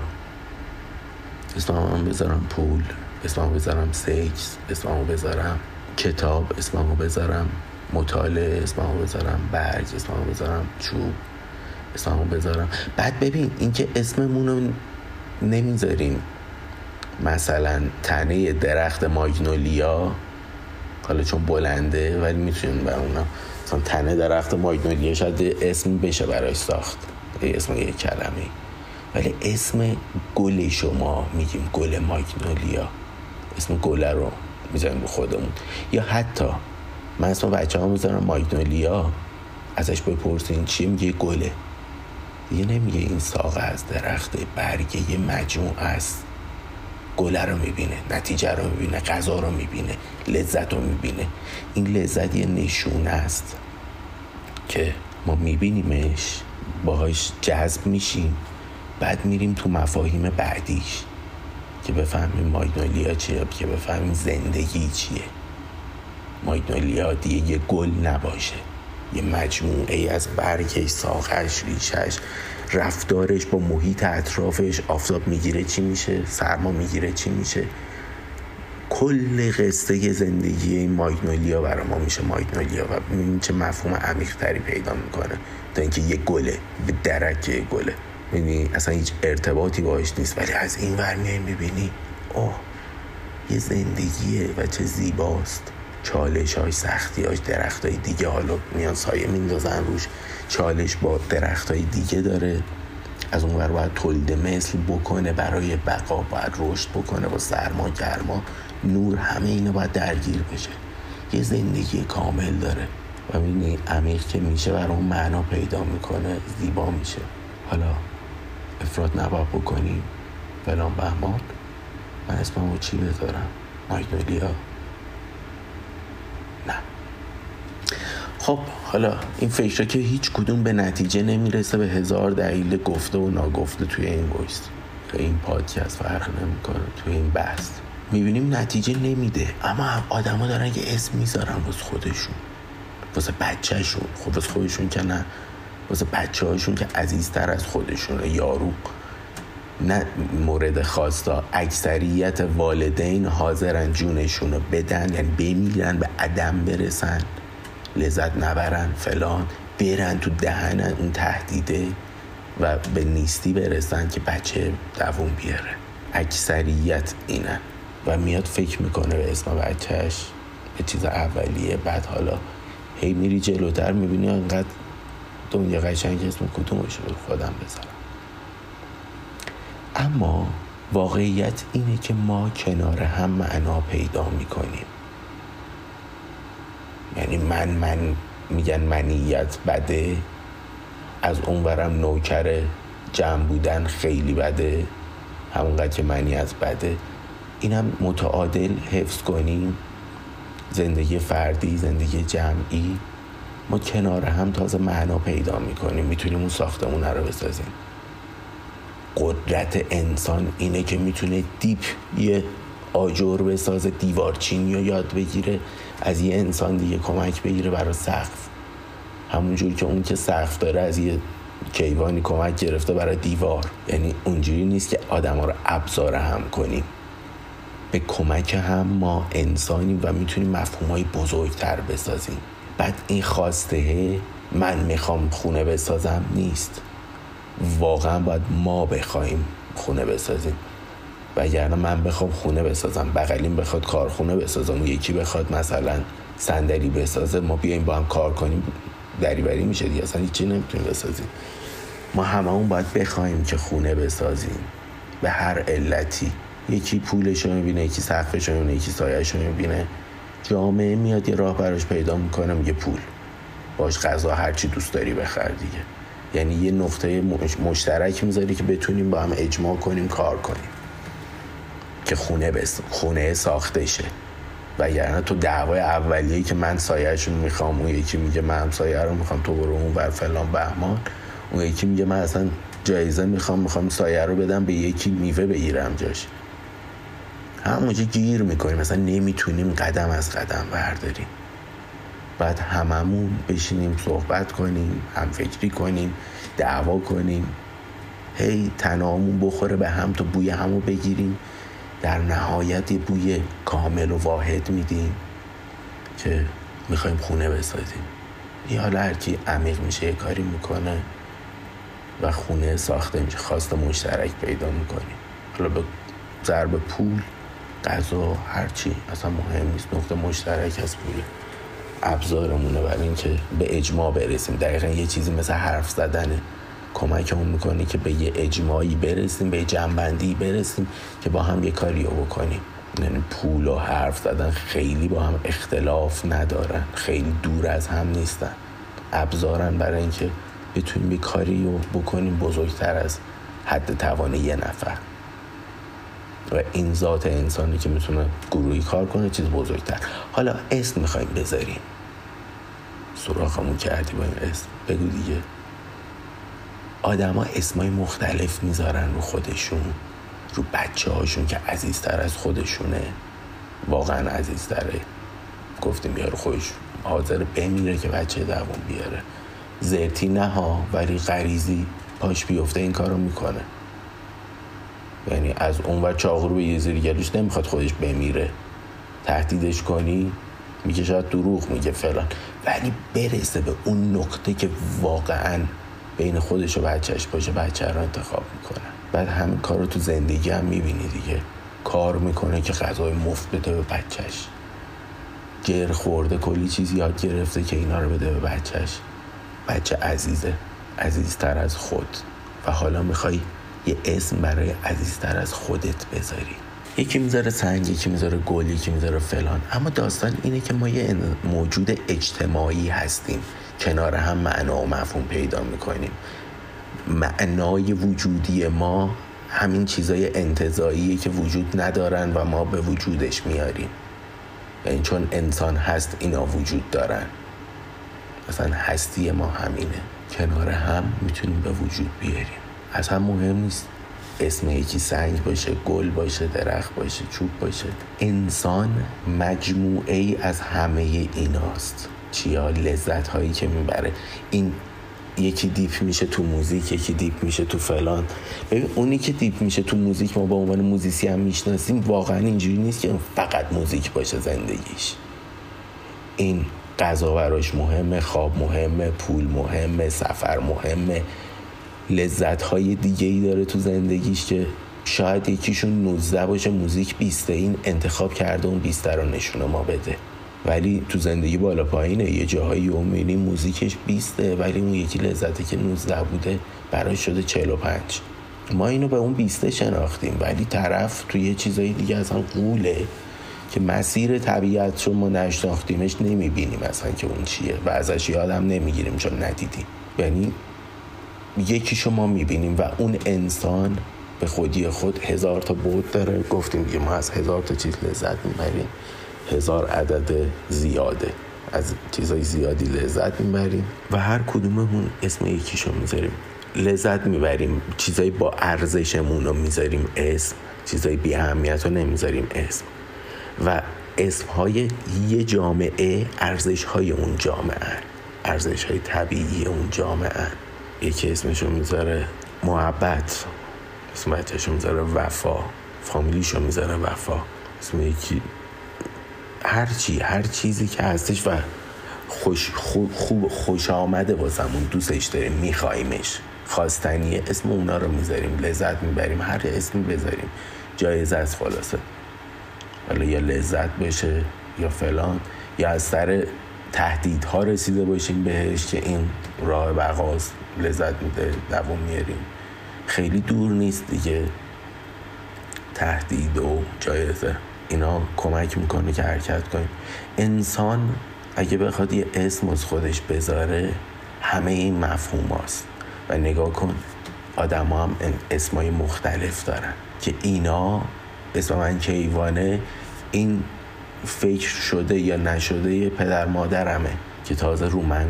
A: اسممو بذارم پول اسممو بذارم سکس اسممو بذارم کتاب اسممو بذارم مطالعه اسممو بذارم برگ اسممو بذارم چوب اسممو بذارم. بعد ببین اینکه اسممون رو نمی‌ذاریم. مثلا تنه درخت ماگنولیا حالا چون بلنده ولی می‌تونیم به اونا. مثلا تنه درخت ماگنولیا شاید اسم بشه برای ساخت. اسم یک کلمه. ولی اسم گل شما میگیم گل ماگنولیا. اسم گل رو می‌ذاریم به خودمون. یا حتی من اسم بچه ها می‌ذارم ماگنولیا. ازش بپرسین چی میگه گله. دیگه نمیگه این ساقه از درخت برگه یه مجموع است. گله رو می‌بینه نتیجه رو می‌بینه غذا رو می‌بینه لذت رو می‌بینه. این لذت یه نشونه است که ما میبینیمش باهاش جذب میشیم بعد میریم تو مفاهیم بعدیش که بفهمیم ماگنولیا چیه که بفهمیم زندگی چیه. ماگنولیا دیگه یه گل نباشه یه مجموعه ای از برگش ساقش ریشش رفتارش با محیط اطرافش آفتاب می‌گیره چی میشه؟ سرما می‌گیره چی میشه؟ کل قصه زندگی این ماگنولیا برای ما میشه ماگنولیا و این چه مفهوم عمیق تری پیدا می‌کنه. تا اینکه یه گله به درک گله. می‌بینی اصلا هیچ ارتباطی باش نیست. ولی از این ور میای می‌بینی اوه یه زندگیه و چه زیباست. چالش های سختی های درخت های دیگه حالا میان سایه میندازن روش. چالش با درخت های دیگه داره. از اون باید تولید مثل بکنه برای بقا باید رشد بکنه با سرما گرما. نور همه اینو باید درگیر بشه. یه زندگی کامل داره. و می‌بینی عمیق که میشه برای اون معنا پیدا می‌کنه زیبا میشه. حالا افراد نباید بکنیم. فلان بهمان. من اسممو چی بذارم؟ مایگنولیا نه خب حالا این فکر که هیچ کدوم به نتیجه نمی‌رسه به هزار دلیل گفته و ناگفته توی این وایس. که این پادکست فرق نمی‌کنه توی این بحث. می‌بینیم نتیجه نمیده اما آدما دارن که اسم می‌ذارن واسه خودشون. واسه بچهشون. خب واسه خودشون که نه. واسه بچه هاشون که عزیزتر از خودشونه. یارو. نه مورد خواستا. اکثریت والدین حاضرن جونشون رو بدن یعنی بمیرن به عدم برسن. لذت نبرن فلان برن تو دهن اون تهدیده و به نیستی برسن که بچه دووم بیاره. اکثریت اینن و میاد فکر می‌کنه به اسم بچهش به چیز اولیه. بعد حالا هی میری جلوتر می‌بینی انقدر دنیا قشنگ اسم کدومش رو خودم بذارم. اما واقعیت اینه که ما کنار هم معنا پیدا می‌کنیم. یعنی من من میگن منیت بده. از اونورم نوکر جمع بودن خیلی بده. همونقدر که منیت بده. اینم متعادل حفظ کنیم. زندگی فردی زندگی جمعی. ما کنار هم تازه معنا پیدا می‌کنیم. می‌تونیم اون ساختمون رو بسازیم. قدرت انسان اینه که می‌تونه دیپ یه آجر بسازه دیوارچینی رو یاد بگیره از یه انسان دیگه کمک بگیره برای سقف. همونجور که اون که سقف داره از یه کیوانی کمک گرفته برای دیوار. یعنی اونجوری نیست که آدم ها رو ابزار هم کنیم. به کمک هم ما انسانیم و می‌تونیم مفهوم های بزرگتر بسازیم. بعد این خواسته من می‌خوام خونه بسازم نیست. واقعا باید ما بخوایم خونه بسازیم. وگرنه من بخوام خونه بسازم بغلیم بخواد کارخونه بسازم یکی بخواد مثلا صندلی بسازه ما بیایم با هم کار کنیم دریوری میشه دیگه اصلا هیچی نمی‌تونیم بسازیم. ما هممون باید بخوایم که خونه بسازیم به هر علتی. یکی پولش رو می‌بینه یکی سقفش رو می‌بینه یکی سایهش رو می‌بینه. جامعه میاد یه راه براش پیدا می‌کنه میگه پول. باش غذا هرچی دوست داری بخر دیگه. یعنی یه نقطه مشترک می‌ذاری که بتونیم با هم اجماع کنیم کار کنیم. که خونه بس خونه ساخته شه. یعنی تو دعوای اولیه که من سایهشون می‌خوام اون یکی میگه من هم سایه رو می‌خوام تو برو اون ور فلان بهمان. اون یکی میگه من اصلا جایزه می‌خوام می‌خوام سایه رو بدم به یکی میوه بگیرم جاش. همونجا گیر می‌کنیم. مثلا نمی‌تونیم قدم از قدم برداریم. بعد هممون بشینیم صحبت کنیم هم فکری کنیم دعوا کنیم. هی تنامون بخوره به هم تو بوی همو بگیریم. در نهایت بوی کامل و واحد میدیم که می‌خوایم خونه بسازیم. یه حالا هرکی عمیق میشه یه کاری می‌کنه و خونه ساخته میشه خواست مشترک پیدا می‌کنیم حالا به ضرب پول غذا هرچی اصلا مهم نیست. نقطه مشترک از پوله ابزارمونه. برای اینکه به اجماع برسیم. دقیقا یه چیزی مثل حرف زدنه. کمکمون می‌کنه که به یه اجماعی برسیم به جنبندی برسیم که با هم یه کاری رو بکنیم. یعنی پول و حرف زدن خیلی با هم اختلاف ندارن. خیلی دور از هم نیستن. ابزارن برای اینکه بتونیم یه کاری رو بکنیم بزرگتر از حد توان یه نفر. و این ذات انسانی که می‌تونه گروهی کار کنه چیز بزرگتر. حالا اسم می‌خوایم بذاریم. سراغمون کردی با این اسم. بگو دیگه. آدما اسمای مختلف می‌ذارن رو خودشون رو بچه هاشون که عزیزتر از خودشونه. واقعا عزیزتره. گفتیم یارو خوش حاضر بمیره که بچه دوم بیاره. زرتی نه ها ولی غریزی پاش بیفته این کارو می‌کنه. یعنی از اون ور رو به یه زیر گلوش نمی‌خواد خودش بمیره. تهدیدش کنی میگه شاید دروغ میگه فلان. ولی برسه به اون نقطه که واقعا بین خودش و بچهش باشه بچه رو انتخاب می‌کنه. بعد همین کار رو تو زندگی هم می‌بینی دیگه. کار می‌کنه که غذای مفت بده به بچهش گر خورده کلی چیز یاد گرفته که اینا رو بده به بچهش بچه عزیزه. عزیزتر از خود. و حالا می‌خوای یه اسم برای عزیزتر از خودت بذاری. یکی می‌ذاره سنگ یکی می‌ذاره گل یکی می‌ذاره فلان. اما داستان اینه که ما یه موجود اجتماعی هستیم. کنار هم معنا و مفهوم پیدا می‌کنیم. معنای وجودی ما همین چیزای انتظاییه که وجود ندارن و ما به وجودش میاریم. یعنی چون انسان هست اینا وجود دارن. مثلا هستی ما همینه. کنار هم می‌تونیم به وجود بیاریم. هم مهم نیست. اسم یکی سنگ باشه گل باشه درخت باشه چوب باشه. انسان مجموعه ای از همه ایناست. چیا لذت هایی که می‌بره. این یکی deep میشه تو موزیک یکی deep میشه تو فلان. ببین اونی که deep میشه تو موزیک ما با عنوان musician هم می‌شناسیم واقعا اینجوری نیست که فقط موزیک باشه زندگیش. این غذا براش مهمه خواب مهمه پول مهمه سفر مهمه. لذت های دیگه ای داره تو زندگیش که شاید یکیشون 19 باشه موزیک 20 این انتخاب کرده اون 20 رو نشونه ما بده. ولی تو زندگی بالا پایینه. یه جاهایی اون موزیکش 20 ولی اون یکی لذتی که 19 بوده برای شده 45 ما اینو به اون 20 شناختیم ولی طرف تو یه چیزای دیگه هم قوله که مسیر طبیعت رو ما نشناختیمش نمی‌بینیم اصلا که اون چیه و ازش یادم نمی‌گیریم چون ندیدیم. یعنی یکیشو ما می‌بینیم و اون انسان به خودی خود هزار تا بود داره. گفتیم دیگه ما از هزار تا چیز لذت می‌بریم. هزار عدد زیاده. از چیزای زیادی لذت می‌بریم و هر کدوممون اسم یکیشو می‌ذاریم. لذت می‌بریم. چیزایی با ارزشمون رو می‌ذاریم. اسم. چیزایی بی اهمیت رو نمی‌ذاریم. اسم. و اسم های یه جامعه ارزش های اون جامعه. ارزش های طبیعی اون جامعه. یکی اسمشو می‌ذاره محبت. اسم بچهشو می‌ذاره وفا. فامیلیشو می‌ذاره وفا. اسم یکی هر چی هر چیزی که هستش و خوش خوب خوش آمده واسمون دوستش داریم میخوایمش خواستنیه اسم اونا رو می‌ذاریم لذت می‌بریم هر اسمی بذاریم. جایزه از خلاصه. حالا یا لذت بشه یا فلان یا از سر تهدیدها رسیده باشیم بهش که این راه بقاست لذت میده دوام میاریم خیلی دور نیست دیگه. تهدید و جایزه. اینا کمک می‌کنه که حرکت کنیم. انسان اگه بخواد یه اسم از خودش بذاره همه این مفهوم هست و نگاه کن آدم هم اسمای مختلف دارن که اینا اسم من کیوانه این فکر شده یا نشده پدر مادرمه که تازه رو من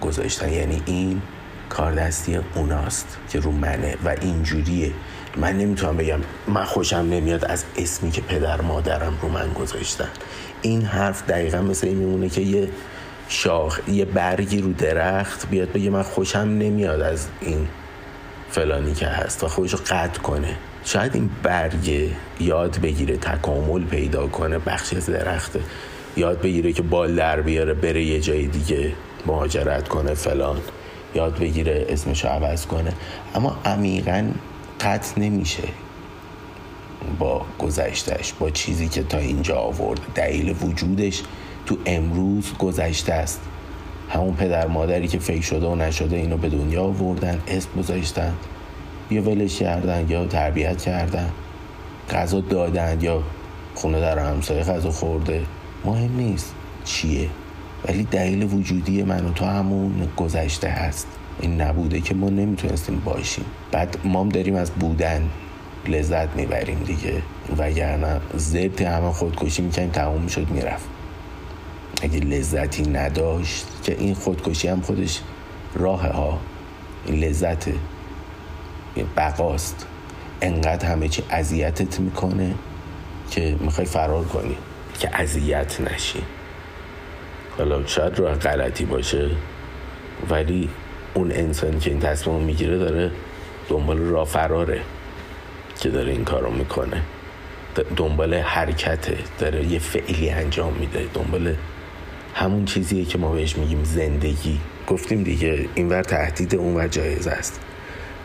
A: گذاشتن. یعنی این کاردستی اوناست که رو منه و اینجوریه. من نمی‌تونم بگم من خوشم نمیاد از اسمی که پدر مادرم رو من گذاشتن. این حرف دقیقا مثل این میمونه که یه شاخ یه برگی رو درخت بیاد بگه من خوشم نمیاد از این فلانی که هست و خودش رو قطع کنه. شاید این برگ یاد بگیره تکامل پیدا کنه بخشی از درخته. یاد بگیره که بال در بیاره بره یه جای دیگه مهاجرت کنه فلان. یاد بگیره اسمشو عوض کنه. اما عمیقا قطع نمیشه. با گذشتش با چیزی که تا اینجا آورد دلیل وجودش تو امروز گذشته است. همون پدر مادری که فکر شده و نشده اینو به دنیا آوردن اسم گذاشتن یا ولش کردن یا تربیت کردن غذا دادن یا خونه در همسایه غذا خورده. مهم نیست چیه ولی دلیل وجودی من و تو همون گذشته هست. این نبوده که ما نمی‌تونستیم باشیم. بعد ما داریم از بودن لذت می‌بریم دیگه. وگرنه زرت همه خودکشی می‌کنیم تموم می‌شد می‌رفت. اگه لذتی نداشت که این خودکشی هم خودش راه ها. این لذته بقاست. انقدر همه چی اذیتت می‌کنه که می‌خوای فرار کنی که اذیت نشی. حالا شاید راه غلطی باشه ولی اون انسان که این تصمیم می‌گیره داره دنبال راه فراره که داره این کارو می‌کنه. دنبال حرکته داره یه فعلی انجام میده. دنبال همون چیزیه که ما بهش میگیم زندگی. گفتیم دیگه اینور تهدید اونور جایزه است.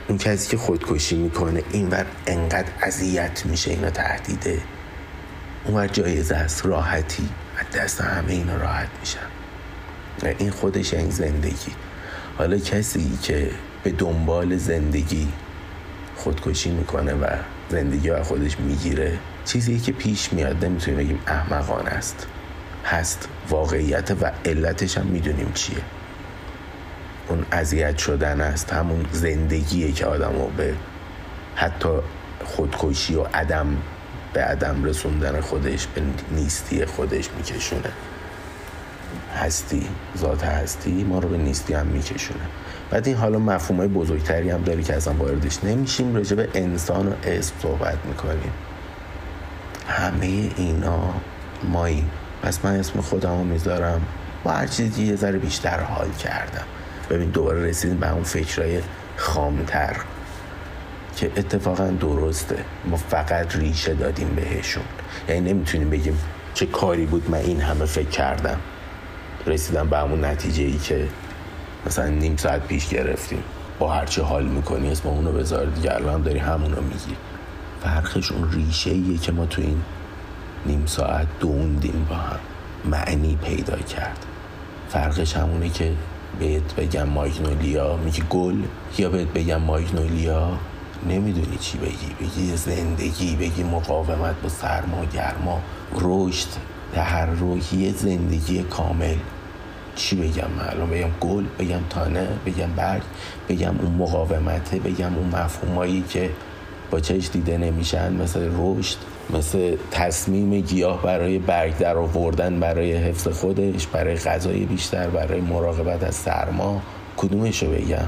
A: اون کسی که خودکشی می‌کنه اینور انقدر اذیت میشه اینا تهدیده. اونور جایزه است راحتی. از دست همه اینا راحت میشن. این خودش این زندگی. حالا کسی که به دنبال زندگی خودکشی می‌کنه و زندگی و خودش می‌گیره چیزی که پیش میاد نمی‌تونیم بگیم احمقانه است. هست واقعیت و علتش هم می‌دونیم چیه. اون اذیت شدن است همون زندگیه که آدم رو به حتی خودکشی و عدم به عدم رسوندن خودش به نیستی خودش میکشونه. هستی ذات هستی ما رو به نیستی هم میکشونه بعد این حالا مفهوم بزرگتری هم داری که اصلا واردش نمیشیم راجع به انسان و اسم صحبت می‌کنیم. همه اینا ماییم. پس من اسم خودم رو می‌ذارم. با هر چیزی یه ذره بیشتر حال کردم. ببین دوباره رسیدیم به اون فکرهای خامتر که اتفاقا درسته. ما فقط ریشه دادیم بهشون. یعنی نمی‌تونیم بگیم چه کاری بود من این همه فکر کردم. رسیدم به همون نتیجه ای که مثلا نیم ساعت پیش گرفتیم. با هرچی حال می‌کنی اسم اونو بذار دیگه الان داری همونو میگی. فرقش اون ریشه ایه که ما تو این نیم ساعت دوندیم با هم. معنی پیدا کرد. فرقش همونه که بهت بگم ماگنولیا میگی گل یا بهت بگم ماگنولیا نمی‌دونی چی بگی. بگی زندگی بگی مقاومت با سرما گرما رشد. تحرکی زندگی کامل. چی بگم؟ من الان بگم گل بگم تانه بگم برگ بگم اون مقاومته بگم اون مفهومایی که با چش دیده نمیشن مثل رشد مثل تصمیم گیاه برای برگ در آوردن برای حفظ خودش برای غذای بیشتر برای مراقبت از سرما. کدومشو بگم؟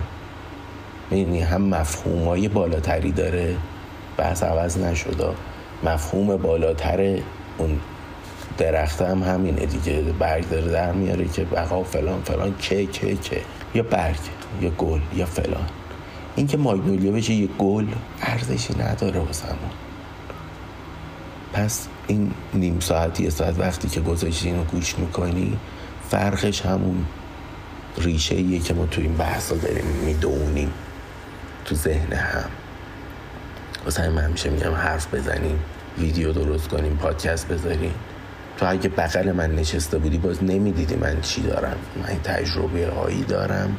A: یعنی هم مفهومای بالاتری داره؟ بحث عوض نشده مفهوم بالاتر اون درخت هم همینه دیگه برگ داره در میاره که بقا فلان فلان که که که یا برگ یا گل یا فلان. این که ماگنولیا بشه یه گل ارزشی نداره واسمون. پس این نیم ساعت یه ساعت وقتی که گذاشتی اینو گوش می‌کنی فرقش همون ریشه ایه که ما تو این بحثا داریم می‌دونیم تو ذهن هم. واسه همیشه میگم حرف بزنیم ویدیو درست کنیم پادکست بذاریم. تو اگه بغل من نشسته بودی باز نمی‌دیدی من چی دارم. من تجربه هایی دارم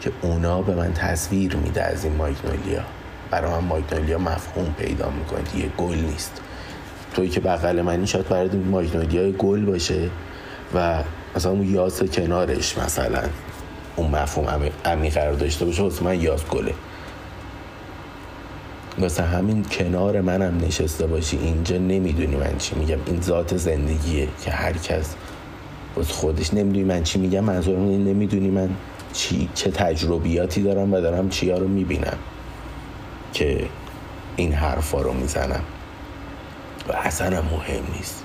A: که اونا به من تصویر میده از این مایگنولیا برای من مایگنولیا مفهوم پیدا می‌کنه. یه گل نیست. توی که بغل منی شاید برای مایگنولیا گل باشه و مثلا اون یاس کنارش مثلا اون مفهوم عمیق قرار داشته باشه. واسه من یاس گله. واسه همین کنار منم نشسته باشی اینجا نمی‌دونی من چی میگم. این ذات زندگیه که هر کس باز خودش نمی‌دونی من چی میگم. منظورم این نمی‌دونی من چی چه تجربیاتی دارم و دارم چیا رو می‌بینم که این حرفا رو می‌زنم. و اصلا مهم نیست.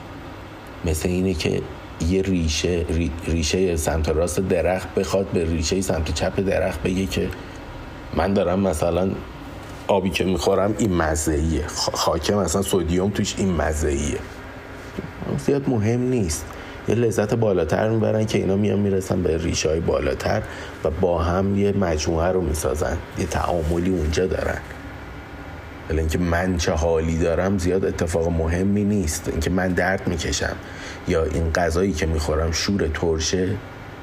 A: مثل اینه که یه ریشه ریشه سمت راست درخت بخواد به ریشه سمت چپ درخت بگه که من دارم مثلا آبی که می‌خورم این مزهیه خاکه مثلا سودیوم توش این مزهیه زیاد مهم نیست. یه لذت بالاتر می‌برن که اینا میان می‌رسن به ریشه های بالاتر و با هم یه مجموعه رو می‌سازن. یه تعاملی اونجا دارن. ولی اینکه من چه حالی دارم زیاد اتفاق مهمی نیست. اینکه من درد می‌کشم یا این غذایی که می‌خورم شور ترشه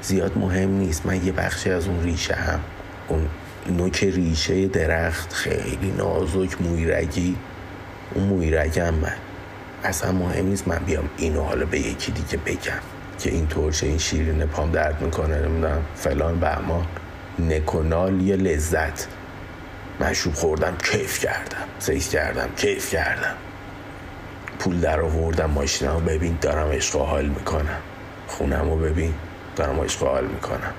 A: زیاد مهم نیست. من یه بخشی از اون ریشه هم اون نوک ریشه درخت خیلی نازک مویرگی. اون مویرگم من. اصلا مهم نیست من بیام اینو حالا به یکی دیگه بگم که این ترشه این شیرین پام درد می‌کنه نمی‌دونم فلان بهمان. نکنال یه لذت. مشروب خوردم کیف کردم. سیس کردم کیف کردم. پول در آوردم ماشینم ببین دارم عشق حال می‌کنم. خونم رو ببین دارم عشق حال می‌کنم.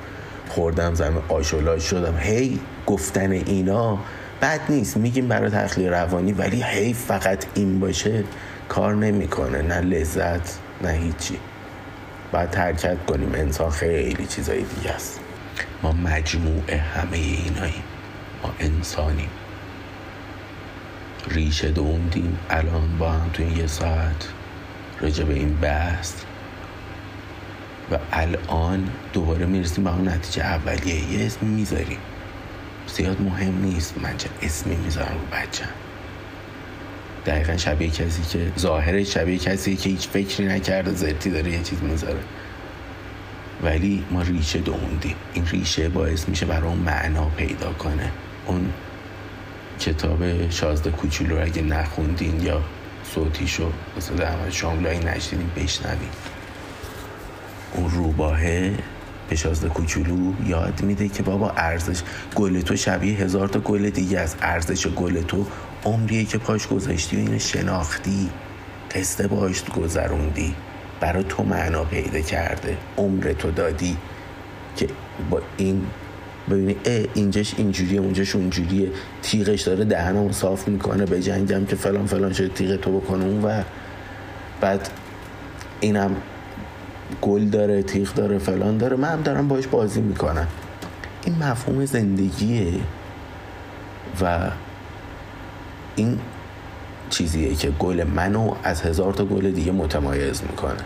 A: خوردم زمین آشولا شدم. هی گفتن اینا بد نیست. میگیم برای تخلیه روانی ولی هی فقط این باشه کار نمی‌کنه. نه لذت نه هیچی. باید ترکت کنیم. انسان خیلی چیزای دیگه است. ما مجموعه همه ایناییم ما انسانیم. ریشه دوندیم الان با هم تو این یه ساعت راجع به این بحث و الان دوباره می‌رسیم به اون نتیجه اولیه. یه اسم می‌ذاریم. زیاد مهم نیست. من چه اسمی می‌ذارم رو بچم. دقیقا شبیه کسی که ظاهرش شبیه کسی که هیچ فکری نکرده زرتی داره یه چیز می‌ذاره. ولی ما ریشه دوندیم. این ریشه باعث میشه برای اون معنا پیدا کنه. اون کتاب شازده کوچولو اگه نخوندین یا صوتیشو مثل احمد شاملو اگه نشدین بشنوین. اون روباهه به شازده کوچولو یاد میده که بابا ارزش گل تو شبیه هزار تا گل دیگه از ارزش گل تو عمریه که پاش گذاشتی و اینو شناختی. قصه باش گذروندی. برای تو معنا پیدا کرده. عمر تو دادی که با این ببینی اینجاش اینجوریه اونجاش اونجوریه. تیغش داره دهنمو صاف می‌کنه به جنگم که فلان فلان شده تیغ تو بکنه اون و بعد اینم گل داره تیغ داره فلان داره. من هم دارم باش بازی می‌کنم. این مفهوم زندگیه. و این چیزیه که گل منو از هزار تا گل دیگه متمایز می‌کنه.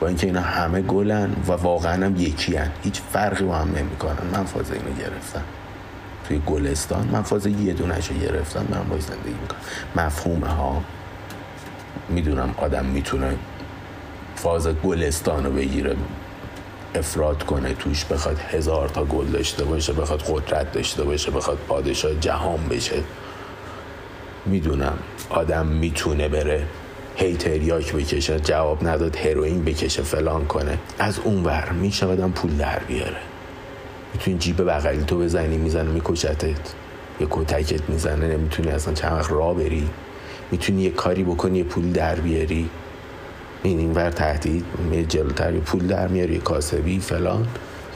A: با اینکه اینا همه گلن و واقعا هم یکی هن. هیچ فرقی با هم نمی‌کنن. من فاز اینو گرفتم. توی گلستان من فاز یه دونش رو گرفتم. من باید زندگی می‌کنم. مفهوم ها. می‌دونم آدم می‌تونه فاز گلستان رو بگیره. افراد کنه توش بخواد هزار تا گل داشته باشه بخواد قدرت داشته باشه بخواد پادشاه جهان بشه. می‌دونم آدم می‌تونه بره هی تریاک بکشه جواب نداد هروئین بکشه فلان کنه. از اون ور میشه آدم پول در بیاره. می‌تونی جیب بغلی تو بزنی می‌زنه میکشتت. یه کتکت می‌زنه نمی‌تونی اصلا چند وقت راه بری. می‌تونی یه کاری بکنی یه پول در بیاری. این این ور تهدید یه جلوتر یه پول در میاری یه کاسبی فلان.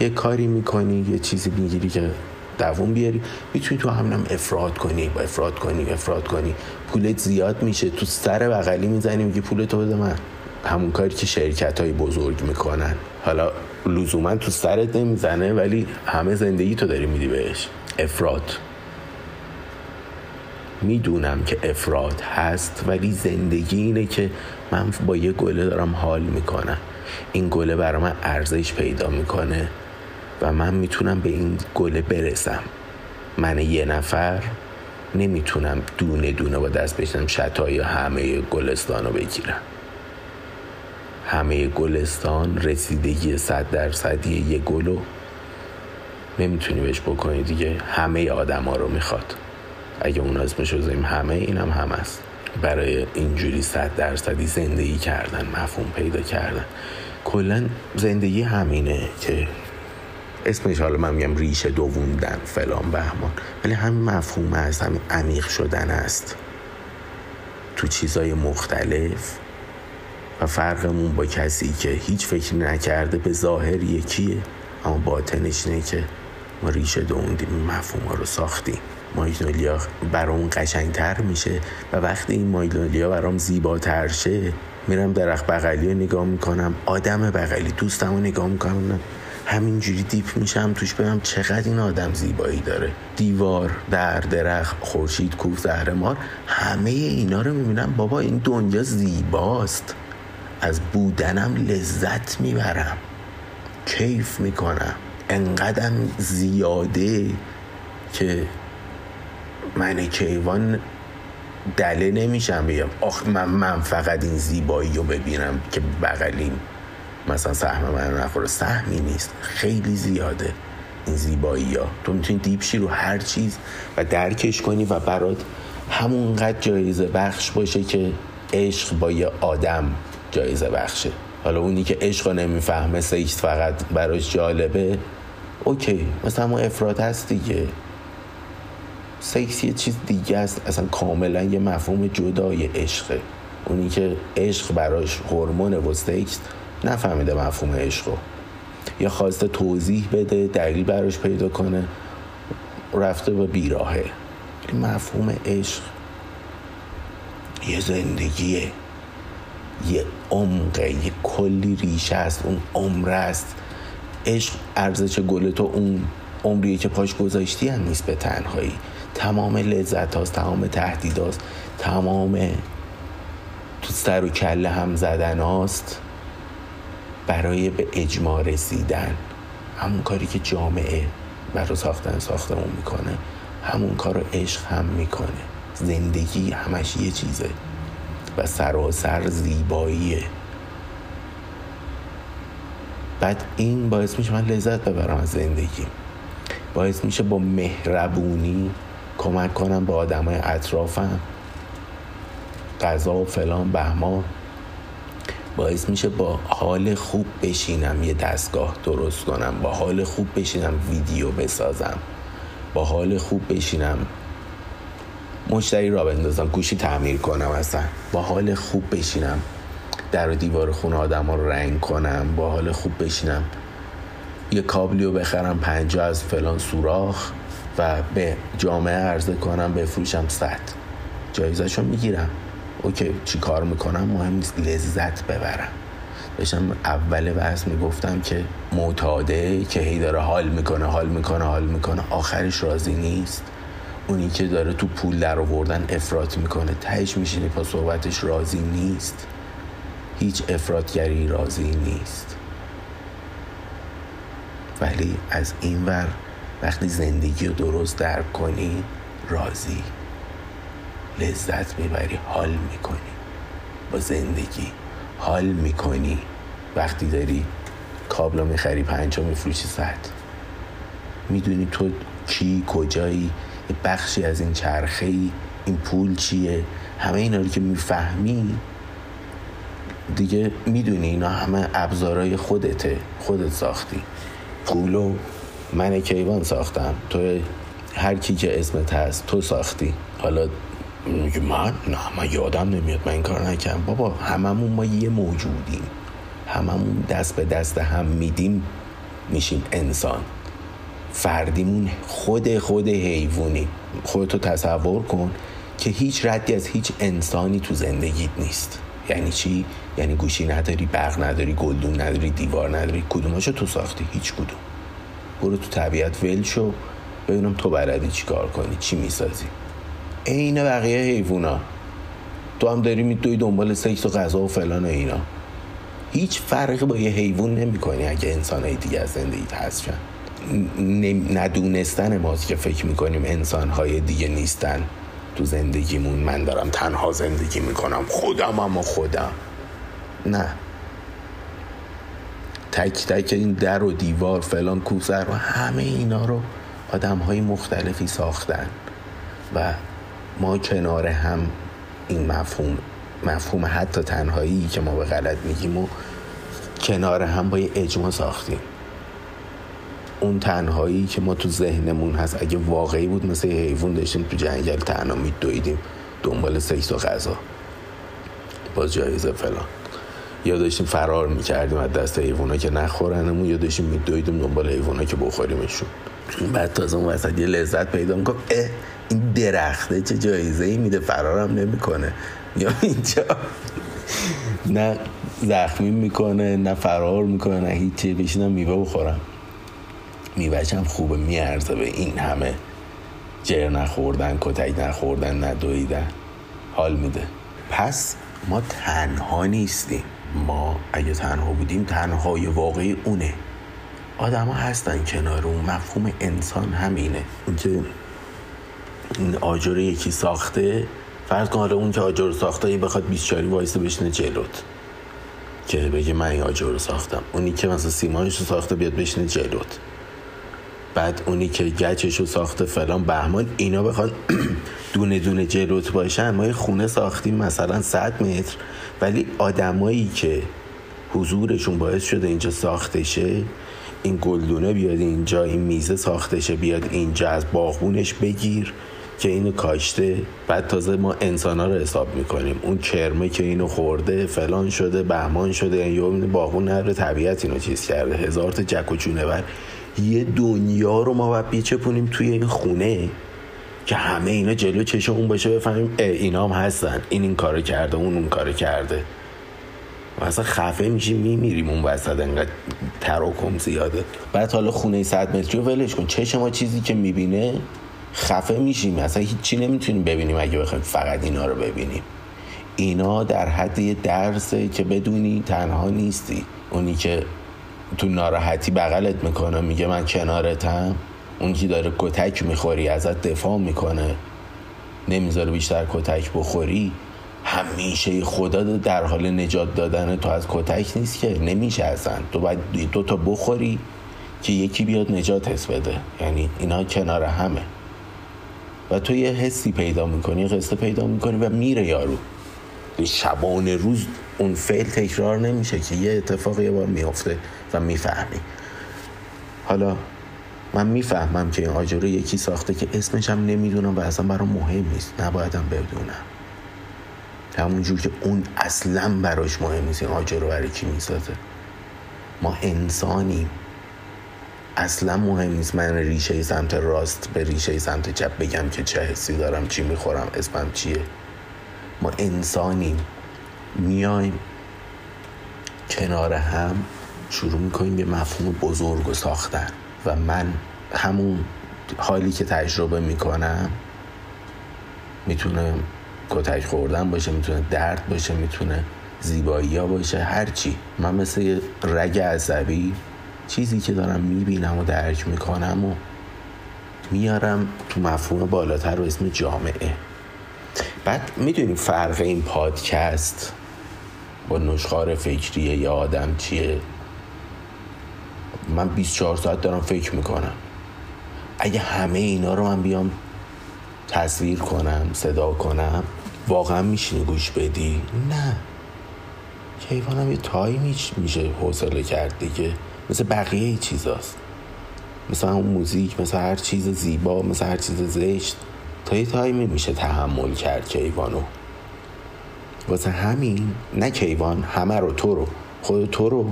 A: یه کاری می‌کنی یه چیزی می‌گیری که دووم بیاری. می‌تونی تو همینم افراد کنی با افراد کنی افراد کنی. پولت زیاد میشه تو سر بغلی می‌زنی میگی پولتو بده من. همون کاری که شرکت های بزرگ می‌کنن. حالا لزوما تو سرت نمی‌زنه ولی همه زندگی تو داری میدی بهش. افراد می‌دونم که افراد هست ولی زندگی اینه که من با یه گله دارم حال می‌کنم. این گله برای من ارزش پیدا می‌کنه و من می‌تونم به این گله برسم. من یه نفر نمی‌تونم دونه دونه با دست بشنم شتای همه گلستان رو بگیرم. همه گلستان رسیدگی صد درصدی یه گلو. نمی‌تونی بهش بکنی دیگه. همه آدم ها رو می‌خواد. اگه اون اسمش رو همه اینم هم هست برای اینجوری صد درصدی زندگی کردن مفهوم پیدا کردن. کلا زندگی همینه که اسمش حالا من میگم ریشه دووندن فلان بهمان. ولی همین مفهوم هست همین عمیق شدن است. تو چیزای مختلف و فرقمون با کسی که هیچ فکری نکرده به ظاهر یکیه. اما باطنش اینه که ما ریشه دووندیم مفهوم ها رو ساختیم. مایلولیا برام قشنگتر میشه و وقتی این مایلولیا برام زیباتر شه میرم درخت بغلی رو نگاه می‌کنم آدم بغلی دوستم رو نگاه می‌کنم همینجوری دیپ میشم توش بگم چقدر این آدم زیبایی داره. دیوار در درخت خورشید کوه زهرمار همه اینا رو می‌بینم. بابا این دنیا زیباست. از بودنم لذت می‌برم. کیف می‌کنم. انقدرم زیاده که من کیوان دله نمیشم بگم آخ من, من فقط این زیبایی رو ببینم که بغلیم مثلا سهم من نخوره. سهمی نیست. خیلی زیاده این زیبایی ها تو می‌تونی دیپشی رو هر چیز و درکش کنی و برات همونقدر جایزه بخش باشه که عشق با یه آدم جایزه بخشه. حالا اونی که عشق رو نمی‌فهمه سکس فقط براش جالبه okay. مثلا ما افراد هست دیگه. سکس یه چیز دیگه است. اصلا کاملا یه مفهوم جدای عشقه اونی که عشق براش هورمون و سکس نفهمیده مفهوم عشق رو. یا خواسته توضیح بده دلیل براش پیدا کنه. رفته به بیراهه. مفهوم عشق یه زندگیه. یه عمقه. یه کلی ریشه است. اون عمر است. عشق ارزش گل تو اون عمریه که پاش گذاشتی هم نیست به تنهایی. تمام لذت هاست تمام تهدید هاست تمام تو سر و کله هم زدن هاست برای به اجماع رسیدن. همون کاری که جامعه برای ساختن ساختمون می‌کنه. همون کار رو عشق هم می‌کنه. زندگی همش یه چیزه و سراسر زیباییه. بعد این باعث میشه من لذت ببرم از زندگی. باعث میشه با مهربونی کمک کنم به آدمای اطرافم. غذا و فلان بهمان. باعث میشه با حال خوب بشینم یه دستگاه درست کنم. با حال خوب بشینم ویدیو بسازم. با حال خوب بشینم مشتری را بندازم گوشی تعمیر کنم اصلا. با حال خوب بشینم در و دیوار خونه آدم رو رنگ کنم. با حال خوب بشینم یه کابلیو بخرم پنجا از فلان سوراخ. و به جامعه عرضه کنم بفروشم صد. جایزشو می‌گیرم. اوکی چی کار می‌کنم؟ مهم نیست لذت ببرم. داشتم اول بحث می‌گفتم که معتاده که هی داره حال می‌کنه حال می‌کنه حال می‌کنه. آخرش راضی نیست. اونی که داره تو پول در آوردن افراط می‌کنه. تهش میشینی پا صحبتش راضی نیست. هیچ افرادگری راضی نیست. ولی از این ور وقتی زندگی رو درست درک کنی راضی. لذت می‌بری حال می‌کنی. با زندگی حال می‌کنی. وقتی داری کابلا می‌خری پنجا میفروشی صد. می‌دونی تو کی کجایی یه بخشی از این چرخه ای این پول چیه؟ همه اینا رو که می‌فهمی دیگه می‌دونی اینا همه ابزارهای خودته خودت ساختی. پولو من کیوان ساختم. تو هر کی که اسمت هست تو ساختی. حالا میگه من؟ نه من یادم نمیاد. من این کار نکردم. بابا هممون ما یه موجودیم. هممون دست به دست هم میدیم میشیم انسان. فردیمون خود خود حیوانی. خودتو تصور کن که هیچ ردی از هیچ انسانی تو زندگیت نیست. یعنی چی؟ یعنی گوشی نداری برق نداری گلدون نداری دیوار نداری. کدوماشو تو ساختی؟ هیچ کدوم. برو تو طبیعت ول شو ببینم تو بلدی چی کار کنی چی می‌سازی. عین بقیه حیوونا. تو هم داری میدوی دنبال سکس و غذا و فلان و اینا. هیچ فرقی با یه حیوان نمی کنی اگه انسان های دیگه از زندگیت هستن ندونستن ماست که فکر می‌کنیم انسان های دیگه نیستن تو زندگیمون. من دارم تنها زندگی می‌کنم خودم اما خودم. نه. تک تک این در و دیوار فلان کوسر و همه اینا رو آدم های مختلفی ساختن. و ما کنار هم این مفهوم مفهوم حتی تنهایی که ما به غلط میگیم و کنار هم با یه اجماع ساختیم. اون تنهایی که ما تو ذهنمون هست اگه واقعی بود مثل یه حیوان داشتیم تو جنگل تنها میدویدیم دنبال سکس و غذا. باز جایزه فلان. یا داشتیم فرار می‌کردیم از دست حیوانا که نخورنمون یا داشتیم میدویدیم دنبال حیوانا که بخوریمشون. بعد تازه اون وسط یه لذت پیدا می‌کنم اه این درخته چه جایزه ای میده؟ فرارم نمی‌کنه. یا اینجا نه زخمی می‌کنه نه فرار می‌کنه نه هیچی بشینم میوه بخورم. میوهشم خوبه میارزه به این همه جر نخوردن کتک نخوردن ندویدن حال میده. پس ما تنها نیستیم. ما اگه تنها بودیم تنهای واقعی اونه. آدما هستن کنار اون مفهوم انسان همینه. اینکه این آجر یکی ساخته فرض کن حالا اون که آجر ساخته بخواد بیچاری وایسه بشینه جلوت. که بگه من این آجر رو ساختم. اونی که مثلا سیمانش رو ساخته بیاد بشینه جلوت. بعد اونی که گچش رو ساخته فلان بهمان اینا بخوان دونه دونه جلوت باشن. ما یه خونه ساختیم مثلا 100 متر. ولی آدمایی که حضورشون باعث شده اینجا ساخته شه این گلدونه بیاد اینجا این میزه ساخته شه بیاد اینجا از باغبونش بگیر که اینو کاشته. بعد تازه ما انسان ها رو حساب می‌کنیم. اون کرمه که اینو خورده فلان شده بهمان شده یعنی یه باغبون نره طبیعت اینو چیز کرده. هزار تا جک و چونه بر یه دنیا رو ما باید بیچپونیم توی این خونه. که همه اینا جلو چشم اون باشه بفهمیم اینا هم هستن. این این کارو کرده اون اون کارو کرده. و اصلا خفه میشیم میمیریم اون وسط انقدر تراکم زیاده. بعد حالا خونه 100 متری رو ولش کن. چشم ما چیزی که می‌بینه خفه میشیم. اصلا هیچی نمی‌تونیم ببینیم اگه بخوایم فقط اینا رو ببینیم. اینا در حد یه درسه که بدونی تنها نیستی. اونی که تو ناراحتی بغلت می‌کنه میگه من کنارتم. اون که داره کتک می‌خوری ازت دفاع می‌کنه نمی‌ذاره بیشتر کتک بخوری همیشه خدا در حال نجات دادن تو از کتک نیست که نمیشه اصلا. تو باید دو تا بخوری که یکی بیاد نجات حس بده. یعنی اینا کنار همه. و تو یه حسی پیدا می‌کنی قصه پیدا می‌کنی و میره یارو. شبانه روز اون فعل تکرار نمیشه که یه اتفاق یه بار میافته و می‌فهمی. حالا من می‌فهمم که این آجر یکی ساخته که اسمش هم نمی‌دونم و اصلا برام مهم نیست. نبایدم بدونم. همونجور که اون اصلا براش مهم نیست این آجر رو برای کی می‌سازه. ما انسانیم. اصلا مهم نیست من ریشه سمت راست به ریشه سمت چپ بگم که چه حسی دارم چی می‌خورم اسمم چیه. ما انسانیم. میایم کنار هم شروع می‌کنیم یه مفهوم بزرگ و ساختن. و من همون حالی که تجربه می‌کنم می‌تونه کتک خوردن باشه می‌تونه درد باشه می‌تونه زیبایی ها باشه هرچی من مثل رگ عصبی چیزی که دارم می‌بینم و درک می‌کنم و میارم تو مفهوم بالاتر و اسم جامعه. بعد می‌دونیم فرق این پادکست با نشخار فکری یا آدم چیه؟ من 24 ساعت دارم فکر می‌کنم. اگه همه اینا رو من بیام تصویر کنم صدا کنم واقعا میشینی گوش بدی؟ نه. کیوانم یه تایمی میشه حوصله کرد دیگه. مثل بقیه چیزاست. مثل اون موزیک مثل هر چیز زیبا مثل هر چیز زشت. تا یه time ی میشه تحمل کرد کیوانو. واسه همین نه کیوان همه رو تو رو. خود تو رو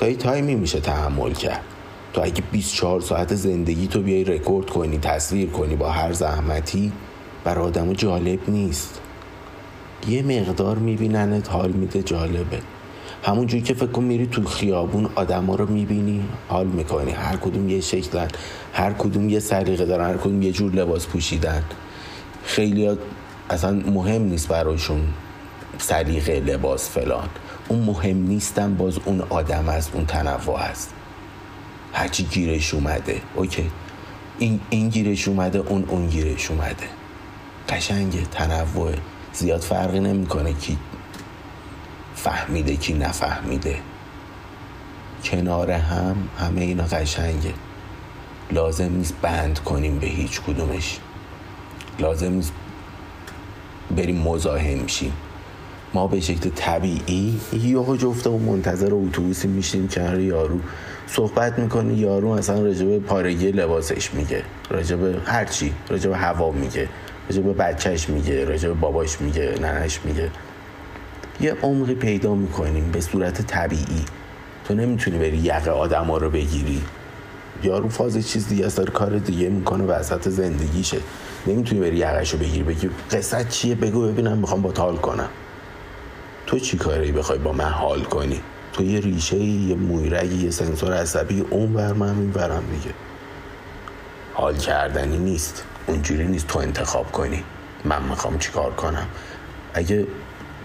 A: تا یه time ی میشه تحمل کرد. تو اگه 24 ساعت زندگی تو بیای رکورد کنی تصویر کنی با هر زحمتی برای آدم جالب نیست. یه مقدار میبیننت حال میده جالبه. همونجوری که فکر کن میری تو خیابون آدما رو می‌بینی حال می‌کنی. هر کدوم یه شکلن هر کدوم یه سلیقه دارن هر کدوم یه جور لباس پوشیدن. خیلی اصلا مهم نیست براشون سلیقه لباس فلان. اون مهم نیستن باز اون آدم است اون تنوع است هرچی گیرش اومده. اوکی. این, این گیرش اومده اون اون گیرش اومده. قشنگه. تنوع زیاد فرقی نمی‌کنه کی فهمیده کی نفهمیده. کنار هم همه اینا قشنگه. لازم نیست بند کنیم به هیچ کدومش. لازم نیست بریم مزاحم شیم. ما به شکل طبیعی یهو جفته و منتظر اتوبوسی میشیم کنار یارو. صحبت می‌کنی یارو اصلا راجب پارگی لباسش میگه. راجب هرچی راجب هوا میگه. راجب بچهش میگه راجب باباش میگه ننش میگه. یه عمقی پیدا می‌کنیم به صورت طبیعی. تو نمی‌تونی بری یقه آدم ها رو بگیری. یارو فاز چیز دیگه از کار دیگه می‌کنه وسط زندگیشه. نمی‌تونی بری یقش رو بگیری بگی قصت چیه؟ بگو ببینم می‌خوام با حال کنم. تو چی کاری بخوای با من حال کنی؟ تو یه ریشه یه مویرگی یه سنسور عصبی اون بر من می‌برم دیگه. حال کردنی نیست. اونجوری نیست تو انتخاب کنی. من می‌خوام چیکار کنم؟ اگه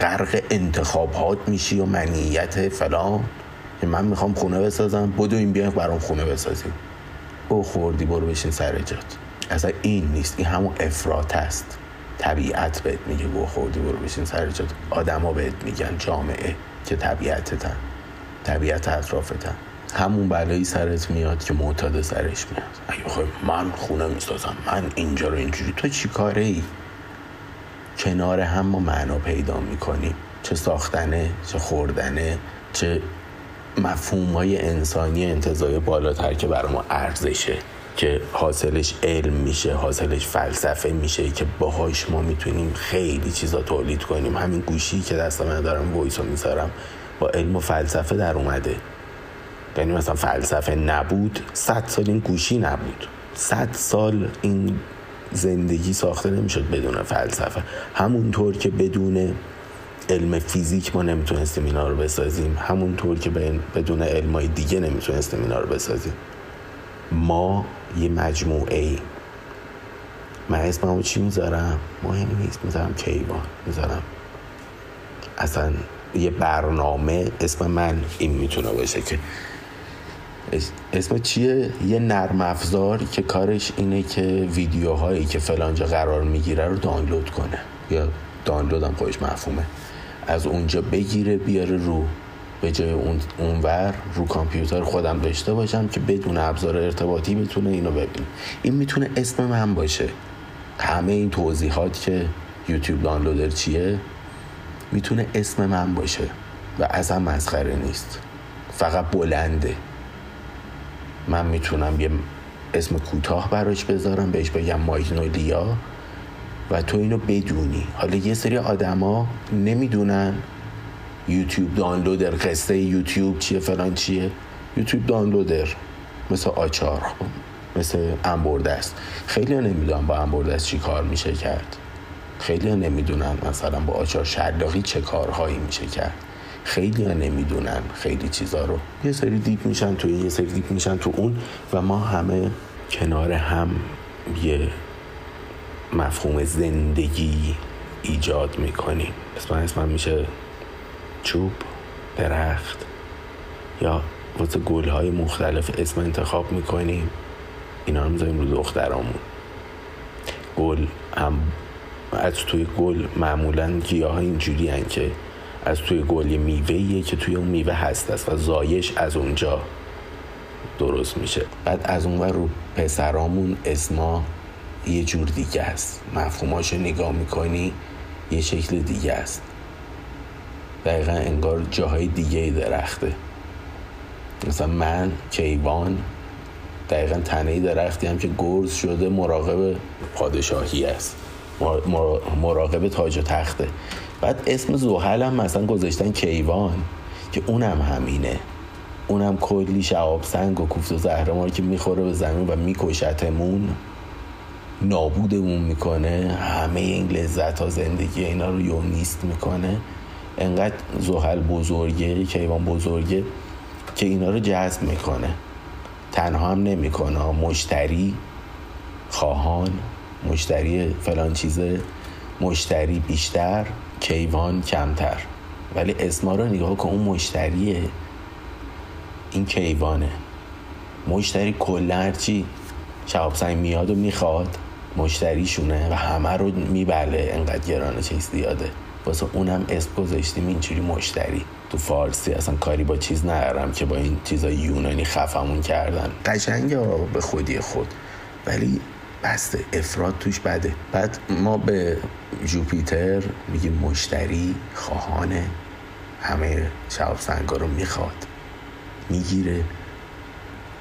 A: غرق انتخابات میشی و منیت فلان که من می‌خوام خونه بسازم بدو این بیان برام خونه بسازیم. او خوردی برو بشین سر جات. اصلا این نیست. این همون افراط است. طبیعت بهت میگه گو خوردی برو بشین سر جات. آدما بهت میگن جامعه که طبیعتتن. طبیعت اطرافتن. همون بلایی سرت میاد که معتاد سرش میاد. اگه بخوای من خونه می‌سازم من اینجا رو اینجوری. تو چی کاره ای؟ کنار هم ما معنا پیدا می‌کنیم. چه ساختنه چه خوردنه چه مفهوم های انسانی انتظای بالاتر که برای ما ارزشه. که حاصلش علم میشه حاصلش فلسفه میشه که باهاش ما می‌تونیم خیلی چیزا تولید کنیم. همین گوشی که دست من دارم وایس رو می‌ذارم با علم و فلسفه در اومده. یعنی مثلا فلسفه نبود صد سال این گوشی نبود. صد سال این زندگی ساخته نمی‌شد بدون فلسفه. همونطور که بدون علم فیزیک ما نمی‌تونستیم اینا رو بسازیم همونطور که بدون علمای دیگه نمی‌تونستیم اینا رو بسازیم. ما یه مجموعه ای. من اسممو چی می‌ذارم؟ مهم نیست. می‌ذارم کیوان. می‌ذارم. اصلا یه برنامه اسم من این می‌تونه باشه که اسم چیه؟ یه نرم افزار که کارش اینه که ویدیوهایی که فلانجا قرار می‌گیره رو دانلود کنه. یا دانلود هم خودش مفهومه. از اونجا بگیره بیاره رو به جای اون اونور رو کامپیوتر خودم داشته باشم که بدون ابزار ارتباطی می‌تونه اینو ببین این می‌تونه اسم من باشه. همه این توضیحات که یوتیوب دانلودر چیه؟ می‌تونه اسم من باشه و ازم مسخره نیست. فقط بلنده. من می‌تونم یه اسم کوتاه براش بذارم بهش بگم مایگنولیا و تو اینو بدونی. حالا یه سری آدما نمی‌دونن یوتیوب دانلودر. قصه یوتیوب چیه؟ فلان چیه؟ یوتیوب دانلودر. مثل آچار. مثل انبرده است خیلی نمی‌دونن با انبرده است چی کار میشه کرد. خیلی نمی‌دونن مثلا با آچار شلاقی چه کارهایی میشه کرد. خیلی نمی‌دونن خیلی چیزا رو. یه سری deep میشن تو یه سری deep میشن تو اون و ما همه کنار هم یه مفهوم زندگی ایجاد می‌کنیم. اسم اسم میشه چوب درخت یا واسه گل های مختلف اسم انتخاب می‌کنیم. اینا رو می‌ذاریم رو دخترامون. گل هم از توی گل معمولا گیاه اینجوری هن که از توی گل یه میوه که توی اون میوه هست است و زایش از اونجا درست میشه. بعد از اون رو پسرامون اسما یه جور دیگه است. مفهوماش نگاه می‌کنی یه شکل دیگه است. دقیقا انگار جاهای دیگه درخته. مثلا من کیوان دقیقا تنه درختی هم که گرز شده مراقب پادشاهی است. مراقب تاج و تخته. بعد اسم زحل هم مثلا گذاشتن کیوان که اونم همینه. اونم کلی شعاب سنگ و کوفت و زهرمار که می‌خوره به زمین و میکشتمون. نابودمون می‌کنه. همه این لذت ها زندگی اینا رو یونیست می‌کنه. انقدر زحل بزرگه کیوان بزرگه که اینا رو جذب می‌کنه. تنها هم نمی‌کنه. مشتری خواهان مشتری فلان چیزه مشتری بیشتر کیوان کمتر. ولی اسما رو نگاه کن اون مشتریه. این کیوانه. مشتری کلا هرچی سنگ میاد و می‌خواد مشتریشونه و همه رو میبله. انقدر گرانه چیز زیاده. واسه اونم اسم گذاشتیم اینجوری مشتری. تو فارسی اصلا کاری با چیز ندارم که با این چیزای یونانی خفمون کردن. قشنگه به خودی خود. ولی بسته افراد توش بده. بعد ما به جوپیتر میگیم مشتری خواهانه. همه سنگا رو می‌خواد. می‌گیره.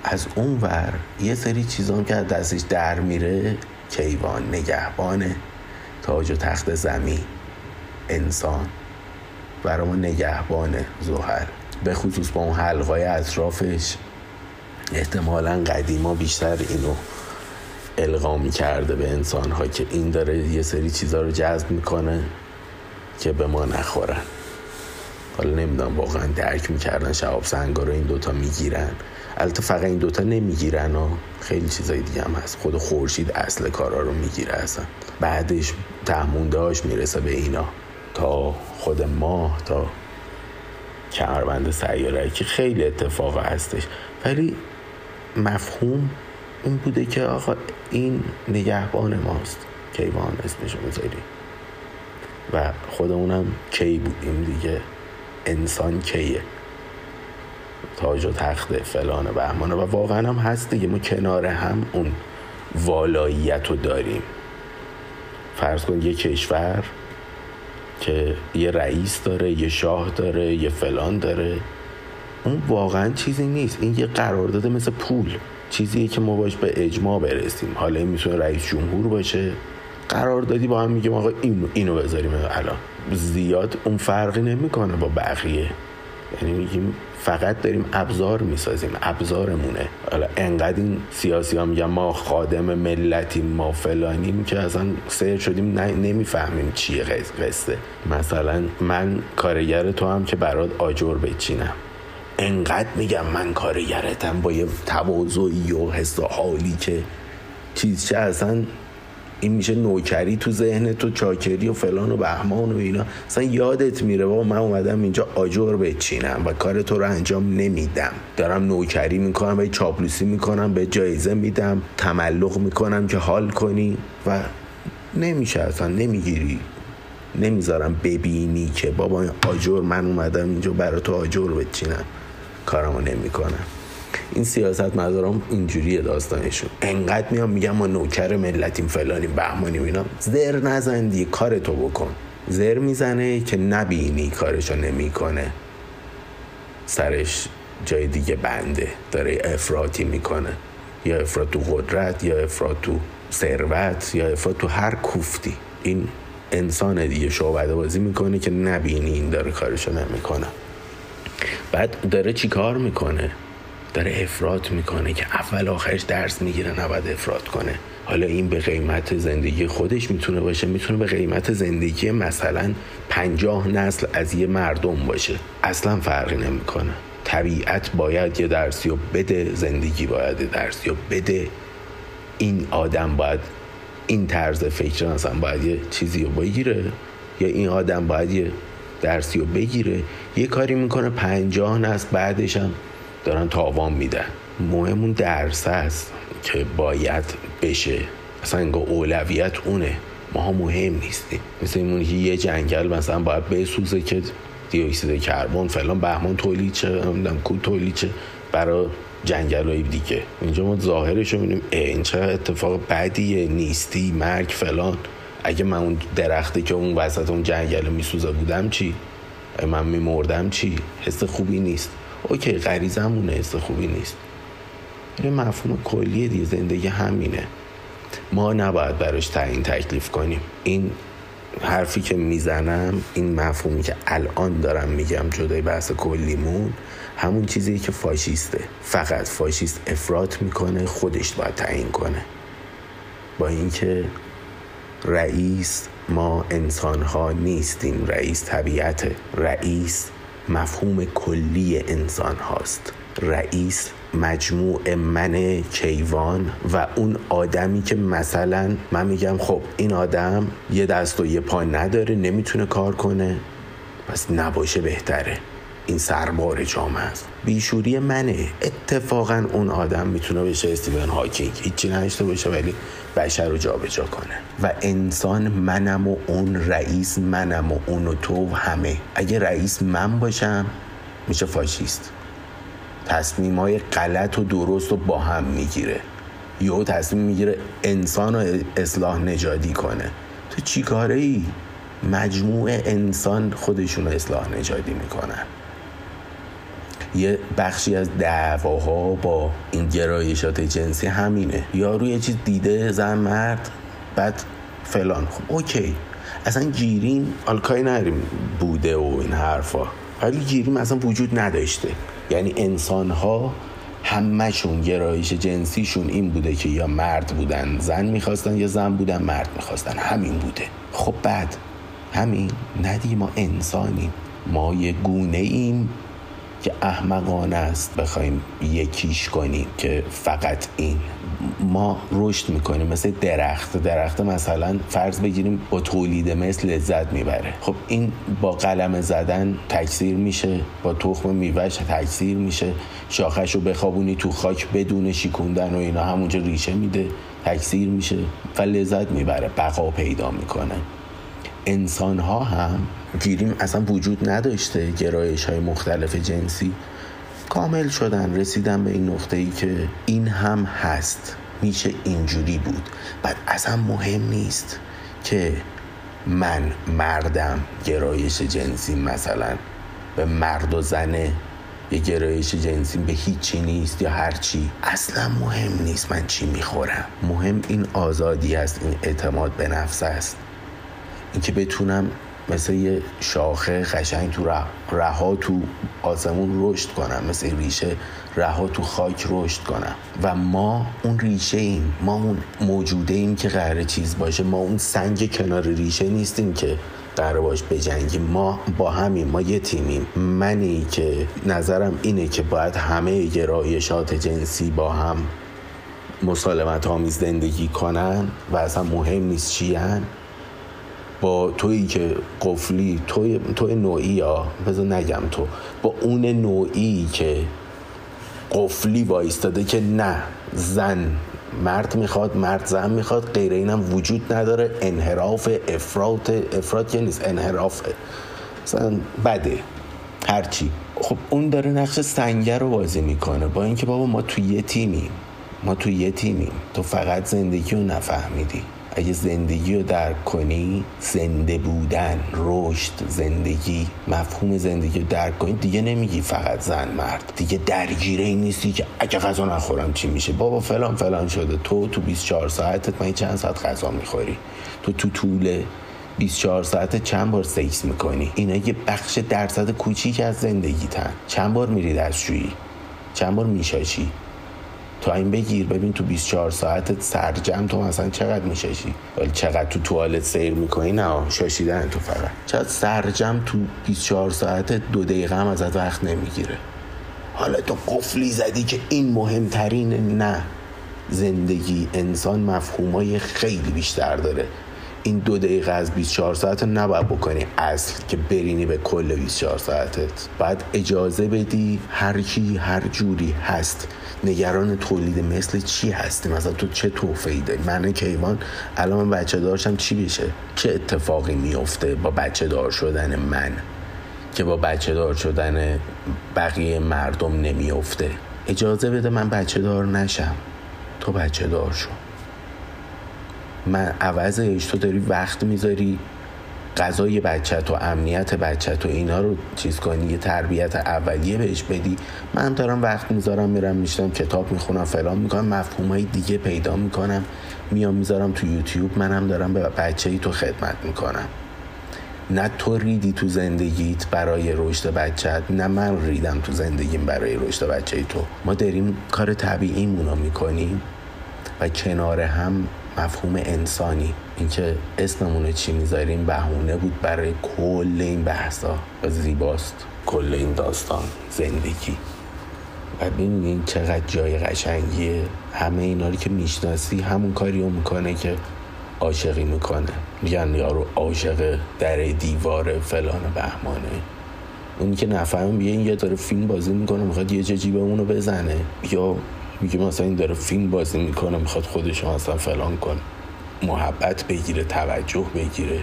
A: از اون ور یه سری چیزان که از دستش در میره کیوان نگهبانه. تاج و تخت زمین. انسان. برای ما نگهبانه زهر به خصوص با اون حلقای اطرافش. احتمالا قدیما بیشتر اینو القا کرده به انسان ها که این داره یه سری چیزها رو جذب می‌کنه که به ما نخورن. حالا نمی‌دونم واقعا درک می‌کردن شعب سنگا رو این دوتا می‌گیرن. البته فقط این دوتا نمی‌گیرن و خیلی چیزای دیگه هم هست. خود خورشید اصل کارا رو می‌گیره اصلا. بعدش تهموندهاش می‌رسه به اینا. تا خود ماه تا کمربند سیاره که خیلی اتفاق هستش. ولی مفهوم این بوده که آقا این نگهبان ماست. کیوان اسمشو می‌ذاری. و خودمونم کی بودیم دیگه. انسان کیه؟ تاج و تخت فلان بهمانه و واقعا هم هست دیگه. ما کنار هم اون والاییت رو داریم. فرض کن یه کشور که یه رئیس داره یه شاه داره یه فلان داره. اون واقعا چیزی نیست. این یه قرارداد مثل پول. چیزیه که ما باش به اجماع برسیم. حالا این می‌تونه رئیس جمهور باشه. قرار دادی با هم میگیم آقا اینو اینو بذاریم الان. زیاد اون فرقی نمی‌کنه با بقیه. یعنی میگیم فقط داریم ابزار می‌سازیم ابزارمونه. حالا انقدر این سیاسی ها میگن ما خادم ملتیم ما فلانیم که اصلا سیر شدیم نمی‌فهمیم چیه قصه. مثلا من کارگر تو هم که برات آجر بچینم. انقدر میگم من کارگرتم با یه تواضعی و حس حالی که چیز چه اصلا این میشه نوکری تو ذهن تو چاکری و فلان و بهمان و اینا. اصلا یادت میره بابا من اومدم اینجا آجر بچینم و کار تو رو انجام نمیدم. دارم نوکری می‌کنم و چاپلوسی می‌کنم به جایزه میدم تملق می‌کنم که حال کنی و نمیشه اصلا نمی‌گیری. نمی‌ذارم ببینی که بابا آجر من اومدم اینجا برای تو آجر بچینم. کارمو نمی‌کنم. این سیاست مدارم اینجوریه داستانشون. انقدر میام میگم ما نوکر ملتیم فلانیم بهمانیم اینا. زر نزن دیگه کار تو بکن. زر می‌زنه که نبینی کارشو نمی‌کنه. سرش جای دیگه بنده داره افراطی می‌کنه. یا افراد تو قدرت یا افراد تو ثروت یا افراد تو هر کوفتی. این انسان دیگه شعبده بازی می‌کنه که نبینی این داره کارشو نمی‌کنه. بعد داره چی کار می‌کنه؟ داره افراد می‌کنه که اول آخرش درس می‌گیره نباید افراد کنه. حالا این به قیمت زندگی خودش می‌تونه باشه می‌تونه به قیمت زندگی مثلا پنجاه نسل از یه مردم باشه. اصلا فرقی نمی‌کنه. طبیعت باید یه درسی و بده زندگی باید یه درسی و بده. این آدم باید این طرز فکر مثلا باید یه چیزی رو بگیره. یا این آدم باید یه درسی رو بگیره. یه کاری می‌کنه پنجاه نسل بعدش هم دارن تاوان میدن. مهم اون درس است که باید بشه. اصلا انگاه اولویت اونه. ما ها مهم نیستیم. مثل این یه جنگل مثلا باید بسوزه که دیوکسید کربن فلان بهمان تولید چه نمی‌دونم کو تولید چه برای جنگل های دیگه. اینجا ما ظاهرش رو می‌بینیم این چه اتفاق بدیه نیستی مرگ فلان. اگه من اون درختی که اون وسط اون جنگل میسوزه بودم چی؟ من میمردم چی؟ حس خوبی نیست. اوکی غریزمونه حس خوبی نیست. یه مفهوم کلیه دیگه زندگی همینه. ما نباید براش تعیین تکلیف کنیم. این حرفی که می‌زنم این مفهومی که الان دارم میگم جدای بحث کلیمون همون چیزی که فاشیسته. فقط فاشیست افراط می‌کنه خودش باید تعیین کنه. با اینکه رئیس ما انسان ها نیستیم. رئیس طبیعت رئیس مفهوم کلی انسان هاست. رئیس مجموع من کیوان و اون آدمی که مثلا من میگم خب این آدم یه دست و یه پا نداره نمی‌تونه کار کنه. پس نباشه بهتره. این سربار جامعه است. بیشوری منه. اتفاقا اون آدم می‌تونه بشه استیون هاکینگ هیچی نشته باشه ولی بشر رو جابجا کنه. و انسان منم و اون رئیس منم و اون و تو و همه. اگه رئیس من باشم میشه فاشیست. تصمیم های غلط و درست رو با هم می‌گیره. یهو تصمیم می‌گیره انسان رو اصلاح نجادی کنه. تو چی کاره ای؟ مجموع انسان خودشون رو اصلاح نجادی می‌کنن. یه بخشی از دعواها با این گرایشات جنسی همینه. یارو یه چیز دیده زن مرد بعد فلان. خب اوکی. اصلا گیریم آلکای نریم بوده و این حرفا. ولی گیریم اصلا وجود نداشته. یعنی انسان ها همهشون گرایش جنسیشون این بوده که یا مرد بودن زن می‌خواستن یا زن بودن مرد می‌خواستن. همین بوده. خب بعد؟ همین؟ ندی ما انسانیم. ما یه گونه ایم که احمقانه است بخوایم یکیش کنیم که فقط این. ما رشد می‌کنیم مثل درخت. درخت مثلا فرض بگیریم با تولید مثل لذت می‌بره. خب این با قلم زدن تکثیر میشه با تخم میوهش تکثیر میشه. شاخش رو بخوابونی تو خاک بدون شیکوندن و اینا همونجا ریشه میده تکثیر میشه و لذت می‌بره بقا پیدا می‌کنه. انسان ها هم گیریم اصلا وجود نداشته گرایش های مختلف جنسی. کامل شدن رسیدن به این نقطه ای که این هم هست. میشه اینجوری بود. بعد اصلا مهم نیست که من مردم گرایش جنسی مثلا به مرد و زنه یه گرایش جنسی به هیچی نیست یا هر چی. اصلا مهم نیست من چی می‌خورم. مهم این آزادی است این اعتماد به نفس است اینکه بتونم مثل یه شاخه قشنگ تو رها تو آسمون رشد کنم مثل ریشه رها تو خاک رشد کنم. و ما اون ریشه ایم ما اون موجوده ایم که قرار چیز باشه. ما اون سنگ کنار ریشه نیستیم که قرار باش بجنگیم. ما با همین ما یه تیمیم. منی که نظرم اینه که باید همه گرایشات جنسی با هم مسالمت آمیز زندگی کنن و اصلا مهم نیست چیان با تویی که قفلی توی, توی نوعی ها بذار نگم تو. با اون نوعی که قفلی وایستاده که نه زن مرد می‌خواد مرد زن می‌خواد غیر اینم وجود نداره. انحراف افراد افراد که نیست انحرافه مثلا بده هرچی. خب اون داره نقش سنگر رو بازی می‌کنه. با اینکه بابا ما تو یه تیمیم. ما تو یه تیمیم. تو فقط زندگی رو نفهمیدی. اگه زندگی رو درک کنی زنده بودن رشد زندگی مفهوم زندگی رو درک کنی دیگه نمیگی فقط زن مرد. دیگه درگیره این نیستی که اگه غذا نخورم چی میشه؟ بابا فلان فلان شده. تو تو 24 ساعتت من چند ساعت غذا می‌خوری؟ تو تو طول 24 ساعت چند بار سکس می‌کنی؟ اینا یه بخش درصد کوچیک از زندگی تن چند بار میری دستشویی؟ چند بار میشاشی؟ تو این بگیر ببین تو 24 ساعت سرجم تو مثلا چقدر میششی؟ ولی چقدر تو توالت سیر می‌کنی؟ نه شاشیدن تو فقط. چقدر سرجم تو 24 ساعت دو دقیقه هم ازت وقت نمی‌گیره. حالا تو قفلی زدی که این مهمترین نه. زندگی انسان مفهومای خیلی بیشتر داره. این دو دقیقه از 24 ساعت رو نباید بکنی. اصل که برینی به کل 24 ساعتت. باید اجازه بدی هر کی هر جوری هست نگران تولید مثل چی هستی مثلا تو چه توفهی داری من کیوان الان من بچه دارشم چی بشه چه اتفاقی میفته با بچه دار شدن من که با بچه دار شدن بقیه مردم نمیفته؟ اجازه بده من بچه دار نشم. تو بچه دار شو. من عوضش تو داری وقت می‌ذاری. غذای بچه تو امنیت بچه تو اینا رو چیز کنی یه تربیت اولیه بهش بدی. من دارم وقت می‌ذارم میرم میشتم کتاب می‌خونم فلان می‌کنم مفهوم های دیگه پیدا می‌کنم. میام می‌ذارم تو یوتیوب منم دارم به بچه ای تو خدمت می‌کنم. نه تو ریدی تو زندگیت برای رشد بچت نه من ریدم تو زندگیم برای رشد بچه ای تو. ما داریم کار طبیعیمون رو می‌کنیم و کنار هم مفهوم انسانی. اینکه اسممون چی می‌ذاریم بهونه بود برای کل این بحثا و زیباست. کل این داستان. زندگی. و ببینین چقدر جای قشنگیه. همه اینا رو که می‌شناسی همون کاری رو می‌کنه که عاشقی می‌کنه. میگن یارو عاشق در دیوار فلان بهمانه. اونی که نفهم بیه این یه داره فیلم بازی می‌کنه می‌خواد یه جیبه اونو بزنه. یا میگه مثلا این داره فیلم بازی می‌کنه می‌خواد خودش مثلا فلان کنه. محبت بگیره توجه بگیره.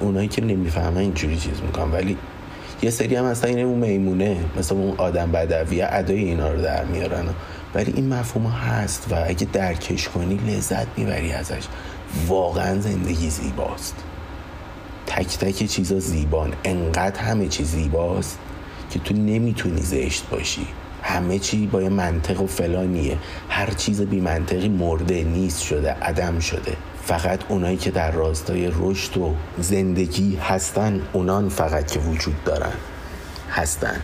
A: اونایی که نمی‌فهمن اینجوری چیز می‌کنن. ولی یه سری هم مثلا این اون میمونه مثلا اون آدم بدویه ادای اینا رو در میارن. ولی این مفهوم هست و اگه درکش کنی لذت می‌بری ازش. واقعا زندگی زیباست. تک تک چیزا زیبان. انقدر همه چیز زیباست که تو نمی‌تونی زشت باشی. همه چی با یه منطق و فلانیه. هر چیز بی منطقی مرده نیست شده عدم شده. فقط اونایی که در راستای رشد و زندگی هستن اونان فقط که وجود دارن. هستن.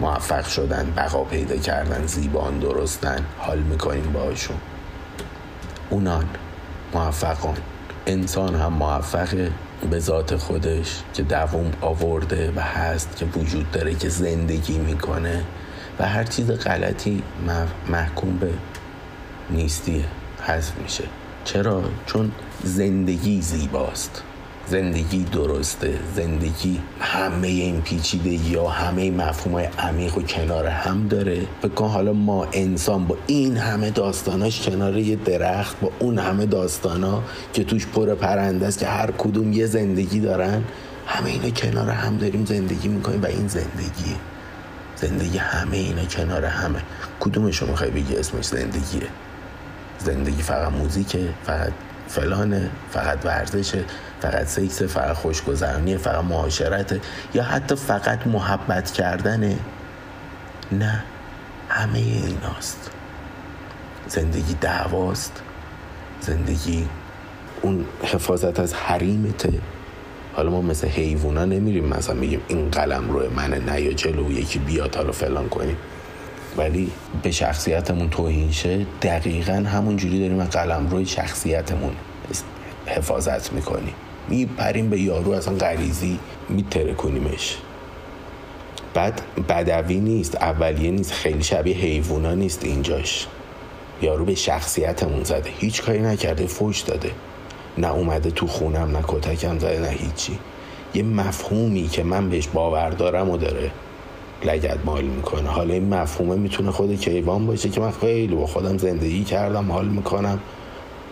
A: موفق شدن بقا پیدا کردن زیبان درستن حال می‌کنیم باشون اونان موفقان. انسان هم موفقه به ذات خودش که دووم آورده و هست که وجود داره که زندگی می‌کنه. و هر چیز غلطی محکوم به نیستیه حذف میشه. چرا؟ چون زندگی زیباست. زندگی درسته. زندگی همه این پیچیده یا همه مفهوم های عمیق و کنار هم داره. بکن حالا ما انسان با این همه داستاناش کنار یه درخت با اون همه داستانا که توش پر پرنده است که هر کدوم یه زندگی دارن همه اینا کنار هم داریم زندگی می‌کنیم و این زندگیه. زندگی همه اینا کنار همه. کدومش رو می‌خوای بگی اسمش زندگیه؟ زندگی فقط موزیکه فقط فلانه فقط ورزشه فقط سکس فقط خوشگذرانیه فقط معاشرته یا حتی فقط محبت کردنه؟ نه همه ایناست. زندگی دعواست. زندگی اون حفاظت از حریمته. حالا ما مثل حیوونا نمیریم مثلا میگیم این قلم روی منه نه یا جلو یکی بیاد حالا فلان کنیم ولی به شخصیتمون توهین شه دقیقا همون جوری داریم قلم روی شخصیتمون حفاظت می‌کنیم میپریم به یارو اصلا غریزی میتره کنیمش بعد بدوی نیست اولیه نیست خیلی شبیه حیوونا نیست اینجاش. یارو به شخصیتمون زده هیچ کاری نکرده فوش داده. نه اومده تو خونم نه کتکم زده نه هیچی. یه مفهومی که من بهش باور دارم و داره لگت مال می‌کنه. حالا این مفهومه می‌تونه خود کیوان باشه که من خیلی با خودم زندگی کردم حال می‌کنم.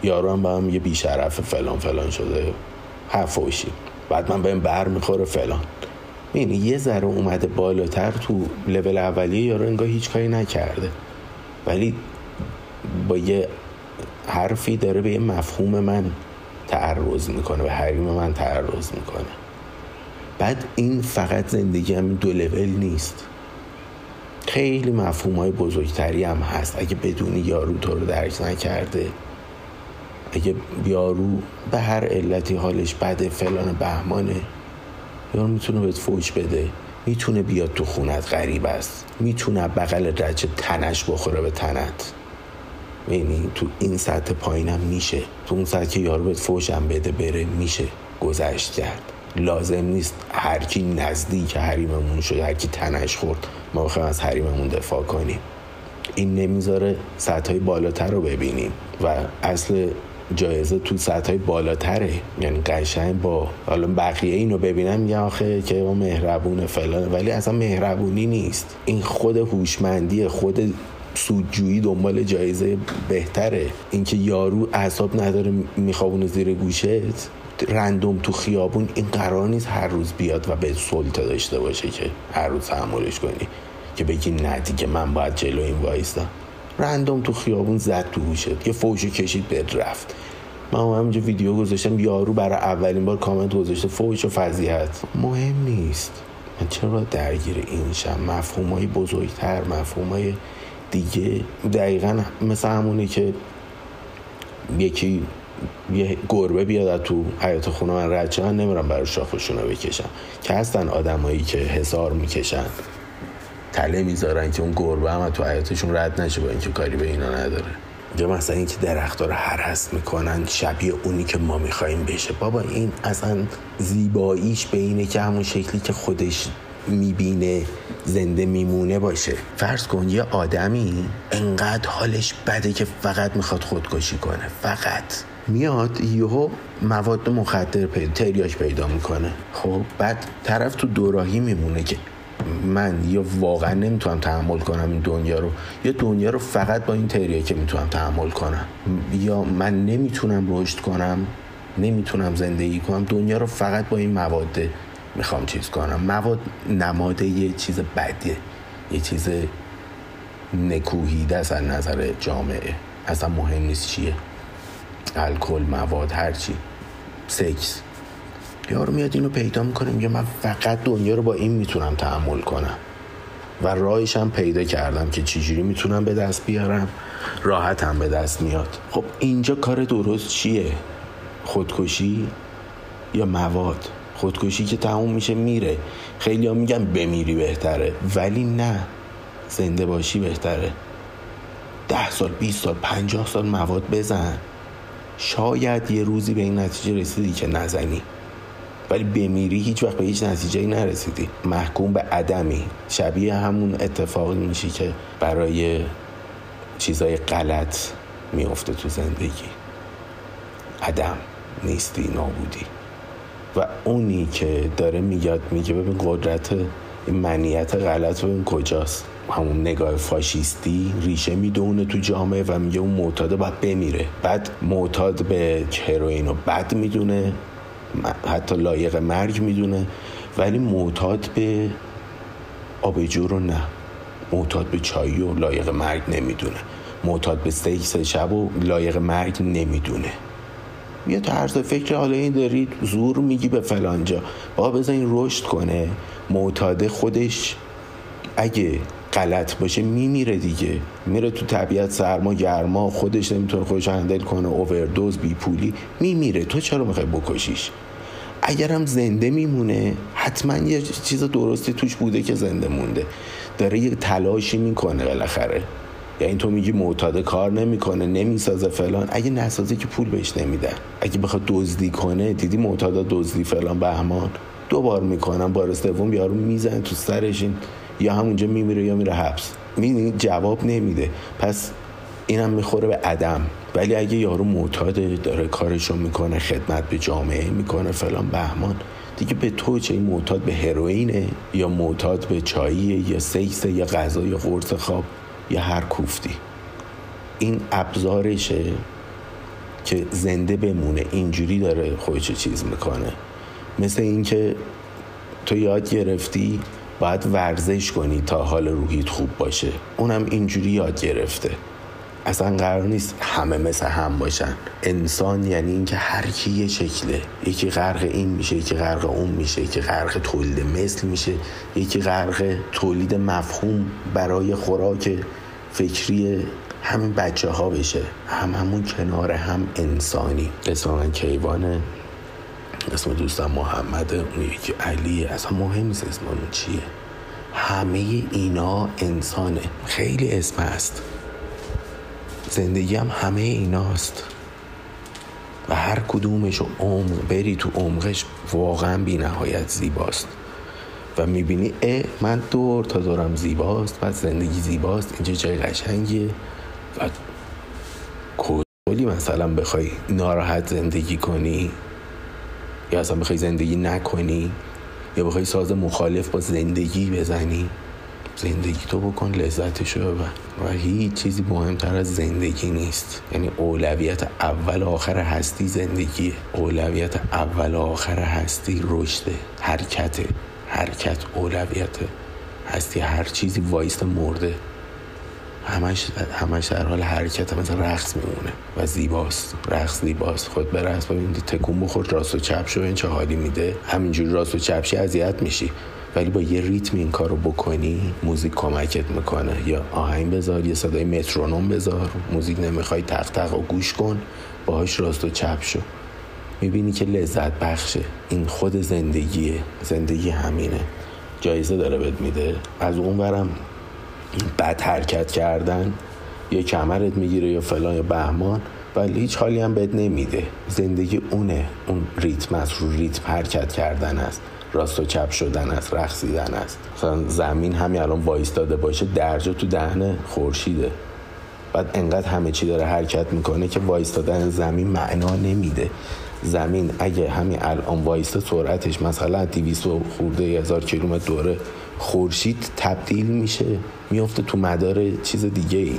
A: یارو هم با هم یه بیشرف فلان فلان شده. حفوشی بعد من بهم بر می‌خوره فلان. یعنی یه ذره اومده بالاتر تو لول اولیه یارو انگاه هیچ کاری نکرده. ولی با یه حرفی داره به یه مفهوم من تعرض می‌کنه به حریم من تعرض می‌کنه. بعد این فقط زندگی هم دو لول نیست. خیلی مفهوم های بزرگتری هم هست. اگه بدونی یارو تو رو درک نکرده اگه یارو به هر علتی حالش بده فلان بهمانه یارو می‌تونه بهت فوش بده. می‌تونه بیاد تو خونت غریب است. می‌تونه بغل رجه تنش بخوره به تنت. یعنی تو این سطح پایینم میشه. تو اون سطح که یارو بهت فوشم بده بره میشه. گذشت کرد. لازم نیست هر کی نزدیک حریممون شده هر کی تنش خورد ما بخوایم از حریممون دفاع کنیم. این نمی‌ذاره سطح های بالاتر رو ببینیم. و اصل جایزه تو سطح های بالاتره. یعنی قشنگ با حالا بقیه اینو ببینم یا آخه که ما مهربونه فلان. ولی اصلا مهربونی نیست. این خود هوشمندی خود سودجویی دنبال جایزه بهتره. اینکه یارو اعصاب نداره میخوابونه زیر گوشت رندوم تو خیابون این قرار نیست هر روز بیاد و به سلطه داشته باشه که هر روز تحملش کنی. که بگی نه دیگه من باید جلو این وایستم. رندوم تو خیابون زد تو گوشت. یه فوشو کشید به رفت. من همینجا ویدیو گذاشتم یارو برای اولین بار کامنت گذاشته فوش و فضیحت. مهم نیست. من چرا درگیر این شم؟ مفهوم های بزرگتر مفهوم های دیگه دقیقا مثل همونه که یکی یه گربه بیاد تو حیات خونه من رد من نمیرم برای شاخشون رو بکشم. که هستن آدمایی که حسار می‌کشن. تله می‌ذارن که اون گربه هم تو حیاتشون رد نشه با اینکه کاری به اینا نداره. یا مثلا اینکه درختها رو هرست می‌کنن شبیه اونی که ما می‌خوایم بشه. بابا این اصلا زیباییش به اینه که همون شکلی که خودش می‌بینه زنده میمونه باشه. فرض کن یه آدمی انقدر حالش بده که فقط می‌خواد خودکشی کنه. فقط. میاد یهو مواد مخدر پیدا تریاش پیدا می‌کنه. خب بعد طرف تو دوراهی میمونه که من یا واقعا نمی‌تونم تحمل کنم این دنیا رو. یا دنیا رو فقط با این تریه که می‌تونم تحمل کنم. یا من نمی‌تونم رشد کنم نمی‌تونم زندگی کنم. دنیا رو فقط با این مواد می‌خوام چیز کنم. مواد نماد یه چیز بدیه. یه چیز نکوهیده از نظر جامعه. اصلا مهم نیست چیه. الکل مواد هرچی سکس. یارو میاد اینو پیدا می‌کنه میگه من فقط دنیا رو با این می‌تونم تحمل کنم. و راهش هم پیدا کردم که چجوری می‌تونم به دست بیارم. راحت هم به دست میاد. خب اینجا کار درست چیه؟ خودکشی یا مواد؟ خودکشی که تموم میشه میره. خیلی ها میگن بمیری بهتره ولی نه. زنده باشی بهتره. ده سال 20 سال پنجاه سال مواد بزن. شاید یه روزی به این نتیجه رسیدی که نزنی. ولی بمیری هیچ وقت به هیچ نتیجه نرسیدی. محکوم به عدمی. شبیه همون اتفاقی میشی که برای چیزای غلط میفته تو زندگی. عدم نیستی نابودی. و اونی که داره میاد میگه ببین قدرت این منیت غلط ببین کجاست؟ همون نگاه فاشیستی ریشه می‌دونه تو جامعه و میگه اون معتاد باید بمیره. بعد معتاد به هروئین رو بد می‌دونه حتی لایق مرگ می‌دونه ولی معتاد به آبجو رو نه. معتاد به چایی و لایق مرگ نمی‌دونه. معتاد به سکس شب و لایق مرگ نمی‌دونه. یه طرز فکر حالا این دارید زور میگی به فلانجا با بزن این رشد کنه. معتاد خودش اگه غلط باشه میمیره دیگه. میره تو طبیعت سرما گرما خودش نمی‌تونه خودش handle کنه اووردوز بی پولی میمیره. تو چرا می‌خوای بکشیش؟ اگرم زنده میمونه حتما یه چیز درستی توش بوده که زنده مونده. داره یه تلاشی می‌کنه بالاخره. یعنی تو میگی معتاده کار نمی‌کنه نمی‌سازه فلان. اگه نسازه که پول بهش نمیدن اگه بخواد دزدی کنه دیدی معتاده دزدی فلان بهمان. دو بار می‌کنن بار سوم یارو می‌زنه تو سرش این یا همونجا میمیره یا میره حبس. می‌دونی؟ جواب نمیده. پس اینم می‌خوره به عدم. ولی اگه یارو معتاده داره کارشو می‌کنه خدمت به جامعه می‌کنه فلان بهمان دیگه به تو چه؟ این معتاد به هروئینه؟ یا معتاد به چاییه؟ یا سیکسه؟ یا غذا؟ یا قرص خواب؟ یا هر کوفتی. این ابزارشه که زنده بمونه اینجوری داره خودش چیز می‌کنه. مثل اینکه تو یاد گرفتی باید ورزش کنی تا حال روحیت خوب باشه. اونم اینجوری یاد گرفته. اصلا قرار نیست همه مثل هم باشن. انسان یعنی اینکه هر کی یه شکله. یکی غرق این میشه یکی غرق اون میشه یکی غرق تولید مثل میشه یکی غرق تولید مفهوم برای خوراک فکری همین بچه ها بشه. هم همون کنار هم انسانی. اسم من کیوانه اسم دوستم محمد اون یکی علی اصلا مهم نیست اسم چیه. همه اینا انسانه. خیلی اسم هست. زندگی هم همه ایناست. و هر کدومش عمق بری تو عمقش واقعا بی نهایت زیباست. و می‌بینی اه من دور تا دورم زیباست و زندگی زیباست. اینجا جای قشنگیه. و کلی مثلا بخوای ناراحت زندگی کنی یا اصلا بخوای زندگی نکنی یا بخوای ساز مخالف با زندگی بزنی. زندگی تو بکن لذتشو ببر. و هیچ چیزی مهمتر از زندگی نیست. یعنی اولویت اول آخر هستی زندگی اولویت اول آخر هستی رشد حرکت حرکت اولویت هستی هر چیزی وایست مرده. همش همش در حال حرکت مثل رقص میمونه. و زیباست. رقص زیباست. خود به رقص ببین تکون بخور راست و چپ شو این چه حالی میده؟ همینجور راست و چپشی اذیت میشی. ولی با یه ریتم این کارو بکنی موزیک کمکت می‌کنه. یا آهنگ بذار یه صدای مترونوم بذار موزیک نمی‌خوای تق تق و گوش کن باهاش راست و چپ شو. می‌بینی که لذت بخشه. این خود زندگیه. زندگی همینه. جایزه داره بهت میده. از اون برم بد حرکت کردن یا کمرت می‌گیره یا فلان یا بهمان ولی هیچ حالی هم بهت نمیده. زندگی اونه. اون ریتم است رو ریتم حرکت کردن است. راست و چپ شدن است رقصیدن است. مثلا زمین همین الان وایستاده باشه درجا تو دهن خورشیده. بعد انقدر همه چی داره حرکت می‌کنه که وایستادن زمین معنا نمیده. زمین اگه همین الان وایستا سرعتش مثلا 200 خورده هزار کیلومتر دوره خورشید تبدیل میشه میفته تو مدار چیز دیگه ای.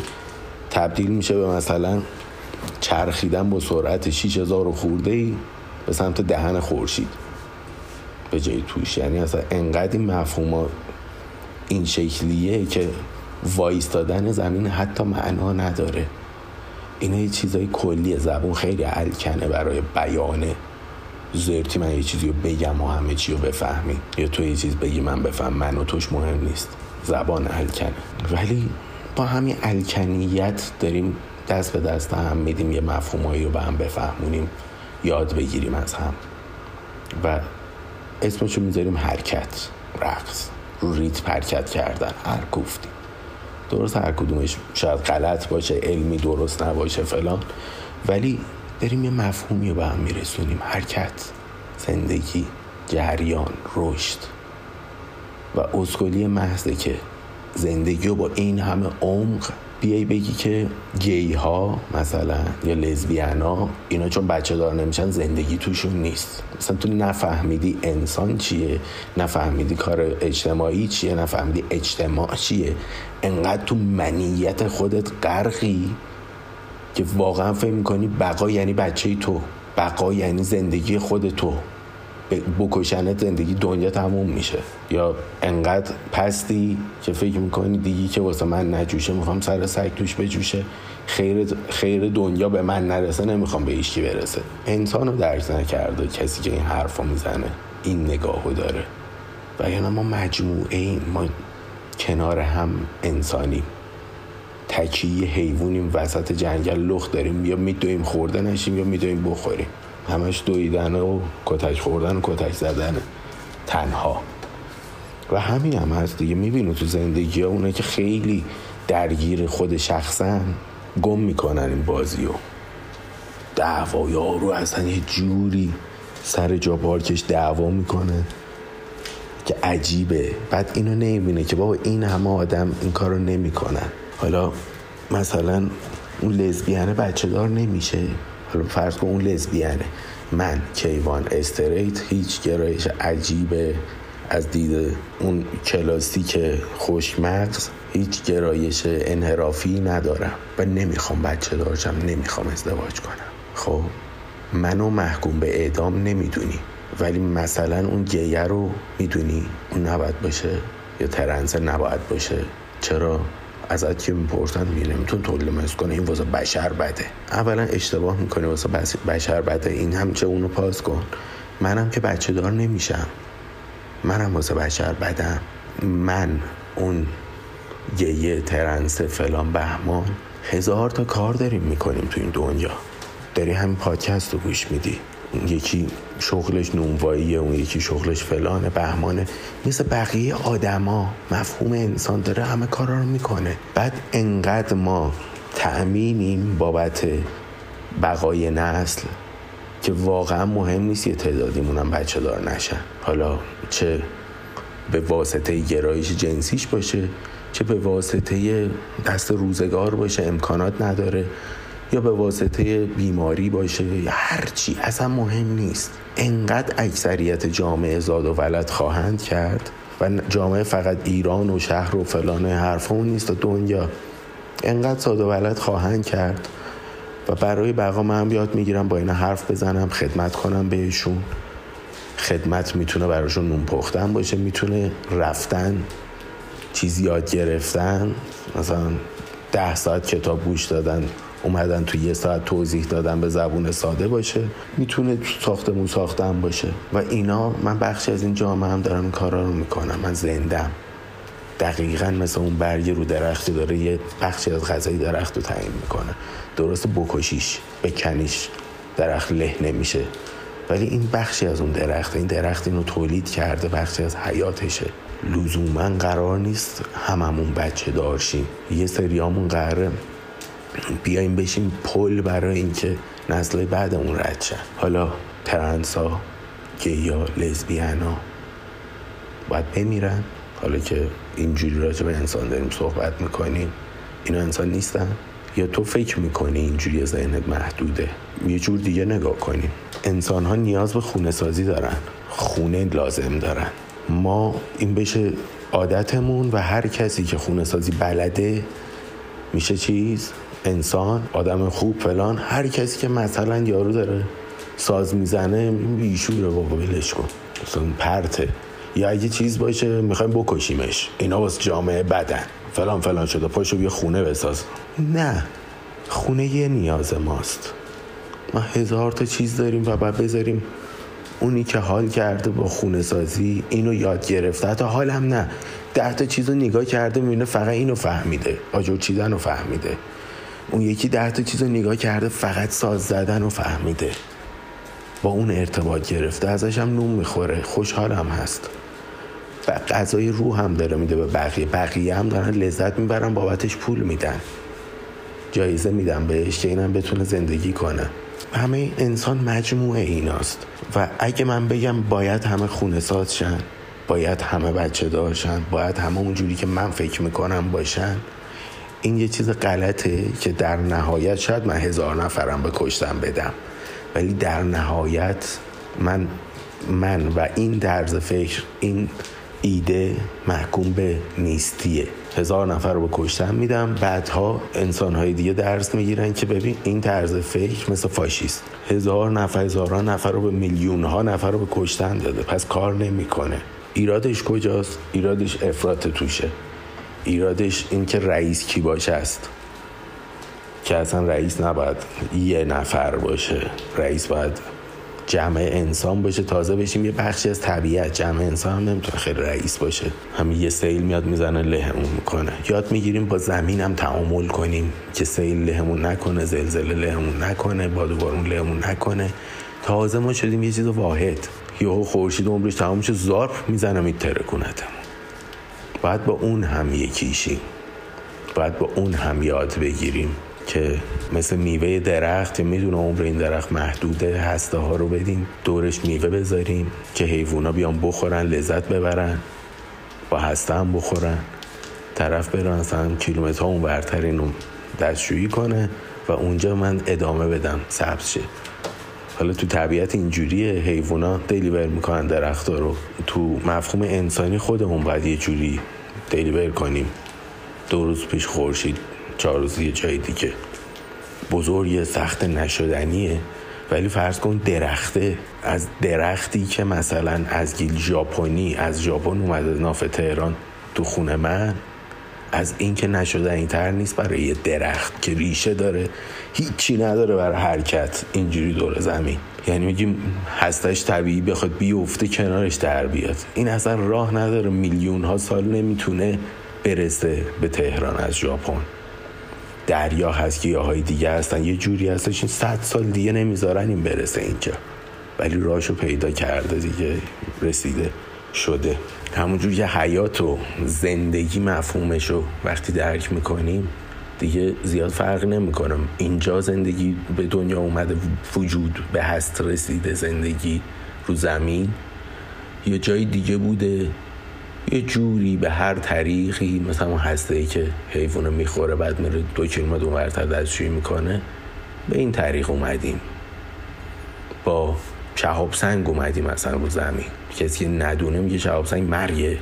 A: تبدیل میشه به مثلا چرخیدن با سرعت 6000 خورده ای به سمت دهن خورشید. به جای توش. یعنی اصلا انقدر این مفهوم این شکلیه که وایستادن زمین حتی معنا نداره. اینا یه چیزای کلیه. زبون خیلی الکنه برای بیانه زرتی. من یه چیزی رو بگم و همه چی رو بفهمی یا تو یه چیز بگی من بفهم. من و توش مهم نیست. زبان الکنه. ولی با همین الکنیت داریم دست به دست هم میدیم. یه مفهومایی رو به هم بفهمونیم. یاد بگیریم از هم. و اسمشو می‌ذاریم حرکت رقص رو ریت حرکت کردن هر گفتیم درست هر کدومش شاید غلط باشه علمی درست نباشه فلان. ولی داریم یه مفهومی رو به هم میرسونیم حرکت زندگی جریان رشد. و اسکلی محضه که زندگی رو با این همه عمق بیای بگی که گی ها مثلا یا لزبیان ها اینا چون بچه دار نمیشن زندگی توشون نیست. مثلا تو نفهمیدی انسان چیه نفهمیدی کار اجتماعی چیه نفهمیدی اجتماع چیه. انقدر تو منیت خودت غرقی که واقعا فکر می‌کنی بقا یعنی بچه تو بقا یعنی زندگی خود تو. بکشنت زندگی دنیا تموم میشه. یا انقدر پستی که فکر می‌کنی دیگی که واسه من نجوشه می‌خوام سر سگ توش بجوشه. خیر, خیر دنیا به من نرسه نمی‌خوام به ایشکی برسه. انسان رو درک نکرده کسی که این حرف می‌زنه این نگاهو داره. و یعنی ما مجموعه ایم ما کنار هم انسانیم. تکیه حیوانیم وسط جنگل لخت داریم. یا میدویم خورده نشیم یا میدویم بخوریم. همش دویدن و کتک خوردن و کتک زدن تنها. و همین هم هست دیگه. میبینو تو زندگی ها اونه که خیلی درگیر خود شخصن گم می‌کنن این بازی و دعوا یارو اصلا یه جوری سر جا پارکش دعوا می‌کنه که عجیبه. بعد اینو نمی‌بینه که بابا این همه آدم این کارو نمی‌کنن. حالا مثلا اون لزبیانه بچه دار نمیشه. فرض کن اون لزبیانه. من کیوان استریت هیچ گرایش عجیبه از دید اون کلاسیک خوشمغز هیچ گرایش انحرافی ندارم و نمی‌خوام بچه دارشم نمی‌خوام ازدواج کنم. خب منو محکوم به اعدام نمی‌دونی ولی مثلا اون گیه رو می‌دونی اون نباید باشه یا ترنسه نباید باشه؟ چرا؟ ازت که می‌پرسن؟ میگه نمیتون تولمس کنه. این واسه بشر بده. اولا اشتباه می‌کنه واسه بشر بده. این هم چه اونو پاس کن. منم که بچه دار نمیشم. منم واسه بشر بدم. من اون گیه ترنسه فلان بهمان هزار تا کار داریم می‌کنیم تو این دنیا. داری همین پادکست رو گوش میدی. یکی شغلش نونواییه اون یکی شغلش فلانه بهمانه. مثل بقیه آدما مفهوم انسان داره همه کارا رو می‌کنه. بعد انقدر ما تأمینیم بابت بقای نسل که واقعا مهم نیست یه تعدادیمون هم بچه دار نشن. حالا چه به واسطه گرایش جنسیش باشه چه به واسطه دست روزگار باشه امکانات نداره. یا به واسطه بیماری باشه یا هرچی اصلا مهم نیست. انقدر اکثریت جامعه زاد و ولد خواهند کرد و جامعه فقط ایران و شهر و فلان حرف اون نیست. و دنیا انقدر زاد و ولد خواهند کرد و برای بقا من یاد می‌گیرم با اینا حرف بزنم خدمت کنم بهشون. خدمت می‌تونه براشون نون پختن باشه می‌تونه رفتن چیزی یاد گرفتن. مثلا ده ساعت کتاب گوش دادن. اومدن تو یه ساعت توضیح دادن به زبون ساده باشه می‌تونه ساختمون ساختن باشه. و اینا من بخشی از این جامعه هم دارم این کارا رو می‌کنم. من زندم. دقیقا مثل اون برگی رو درختی داره یه بخشی از غذای درخت رو تعیین می‌کنه. درست بکشیش بکنیش درخت له نمیشه. ولی این بخشی از اون درخت این درخت اینو تولید کرده بخشی از حیاتشه. لزوما قرار نیست هممون بچه دارشیم یه سریامون قراره بیایم بشیم پل برای اینکه نسل بعدمون رد شن. حالا ترنسا گیا لزبیانا باید بمیرن. حالا که اینجوری راجع به انسان داریم صحبت می‌کنیم اینا انسان نیستن. یا تو فکر می‌کنی اینجوری ذهنت محدوده؟ یه جور دیگه نگاه کنیم. انسان ها نیاز به خونه سازی دارن. خونه لازم دارن. ما این بشه عادتمون و هر کسی که خونه سازی بلده میشه چیز؟ انسان آدم خوب فلان هر کسی که مثلا یارو داره ساز می‌زنه بیشوره بابا ولش کن. مثلا پرته. یا اگه چیز باشه می‌خوایم بکشیمش. اینا واسه جامعه بدن. فلان فلان شده. پاشو بیا خونه بساز. نه. خونه یه نیاز ماست. ما هزار تا چیز داریم و باید بذاریم اونی که حال کرده با خونه سازی اینو یاد گرفته. حتی حال هم نه. ده تا چیز رو نگاه کرده می‌بینه فقط اینو فهمیده. آجور چیدن رو فهمیده. اون یکی ده تا چیز رو نگاه کرده فقط ساز زدن رو فهمیده. با اون ارتباط گرفته ازش هم نون می‌خوره. خوشحال هم هست. و غذای روح هم داره میده به بقیه. بقیه هم دارن لذت می‌برن بابتش پول میدن. جایزه میدن بهش که اینم بتونه زندگی کنه. همه انسان مجموعه ایناست. و اگه من بگم باید همه خونه ساز شن باید همه بچه داشتن باید همه اونجوری که من فکر می‌کنم باشن این یه چیز غلطه که در نهایت شاید من هزار نفرم به کشتن بدم. ولی در نهایت من من و این درز فکر این ایده محکوم به نیستیه. هزار نفر رو به کشتن میدم بعدها انسانهای دیگه درس می‌گیرن که ببین این طرز فکر مثل فاشیست. هزار نفر هزاران نفر رو به میلیون ها نفر رو به کشتن داده. پس کار نمی‌کنه. ایرادش کجاست؟ ایرادش افراط توشه. ایرادش این که رئیس کی باشه است. که اصلا رئیس نباید یه نفر باشه. رئیس باید جمع انسان باشه. تازه بشیم یه بخشی از طبیعت. جمع انسان هم نمی‌تونه خیلی رئیس باشه. همین یه سیل میاد می‌زنه لهمون می‌کنه. یاد می‌گیریم با زمین هم تعامل کنیم که سیل لهمون نکنه زلزله لهمون نکنه باد و بارون لهمون نکنه. تازه ما شدیم یه چیز واحد. یهو خورشید عمرش تمام میشه زارپ می‌زنه میتره باید با اون هم یکیشیم باید با اون هم یاد بگیریم که مثل میوه درخت می‌دونه عمر این درخت محدوده هسته ها رو بدیم دورش میوه بذاریم که حیوونا بیان بخورن لذت ببرن با هسته هم بخورن. طرف بره مثلا کیلومتر اون برتر اینو دستشویی کنه و اونجا من ادامه بدم سبز شه. حالا تو طبیعت اینجوریه حیوونا دلیور می‌کنن درخت رو. تو مفهوم انسانی خودمون باید یه جوری دلیور کنیم. دو روز پیش خورشید چهار روز یه جای دیگه. بزرگ سخت نشدنیه. ولی فرض کن درخته از درختی که مثلا از گیل ژاپنی از ژاپن اومده ناف تهران تو خونه من از اینکه نشده این تر نیست برای یه درخت که ریشه داره. هیچی نداره برای حرکت اینجوری دور زمین. یعنی میگیم هستش طبیعی بخواد بیفته کنارش در بیاد. این اصلا راه نداره. میلیون ها سال نمی‌تونه برسه به تهران از ژاپن. دریا هست های دیگه هستن. یه جوری هستش این صد سال دیگه نمی‌ذارن این برسه اینجا. ولی راشو پیدا کرده دیگه رسیده شده. همونجور که حیات و زندگی مفهومشو وقتی درک می‌کنیم دیگه زیاد فرق نمی‌کنم. اینجا زندگی به دنیا اومده وجود به هست رسیده زندگی رو زمین. یا جای دیگه بوده. یه جوری به هر طریقی مثلا اون هسته ای که حیوانو می‌خوره بعد میره دو کیلومتر اونورتر دستشویی می‌کنه. به این طریق اومدیم. با شهاب سنگ اومدیم مثلا رو زمین. کسی که ندونه میگه شهاب سنگ مرگه.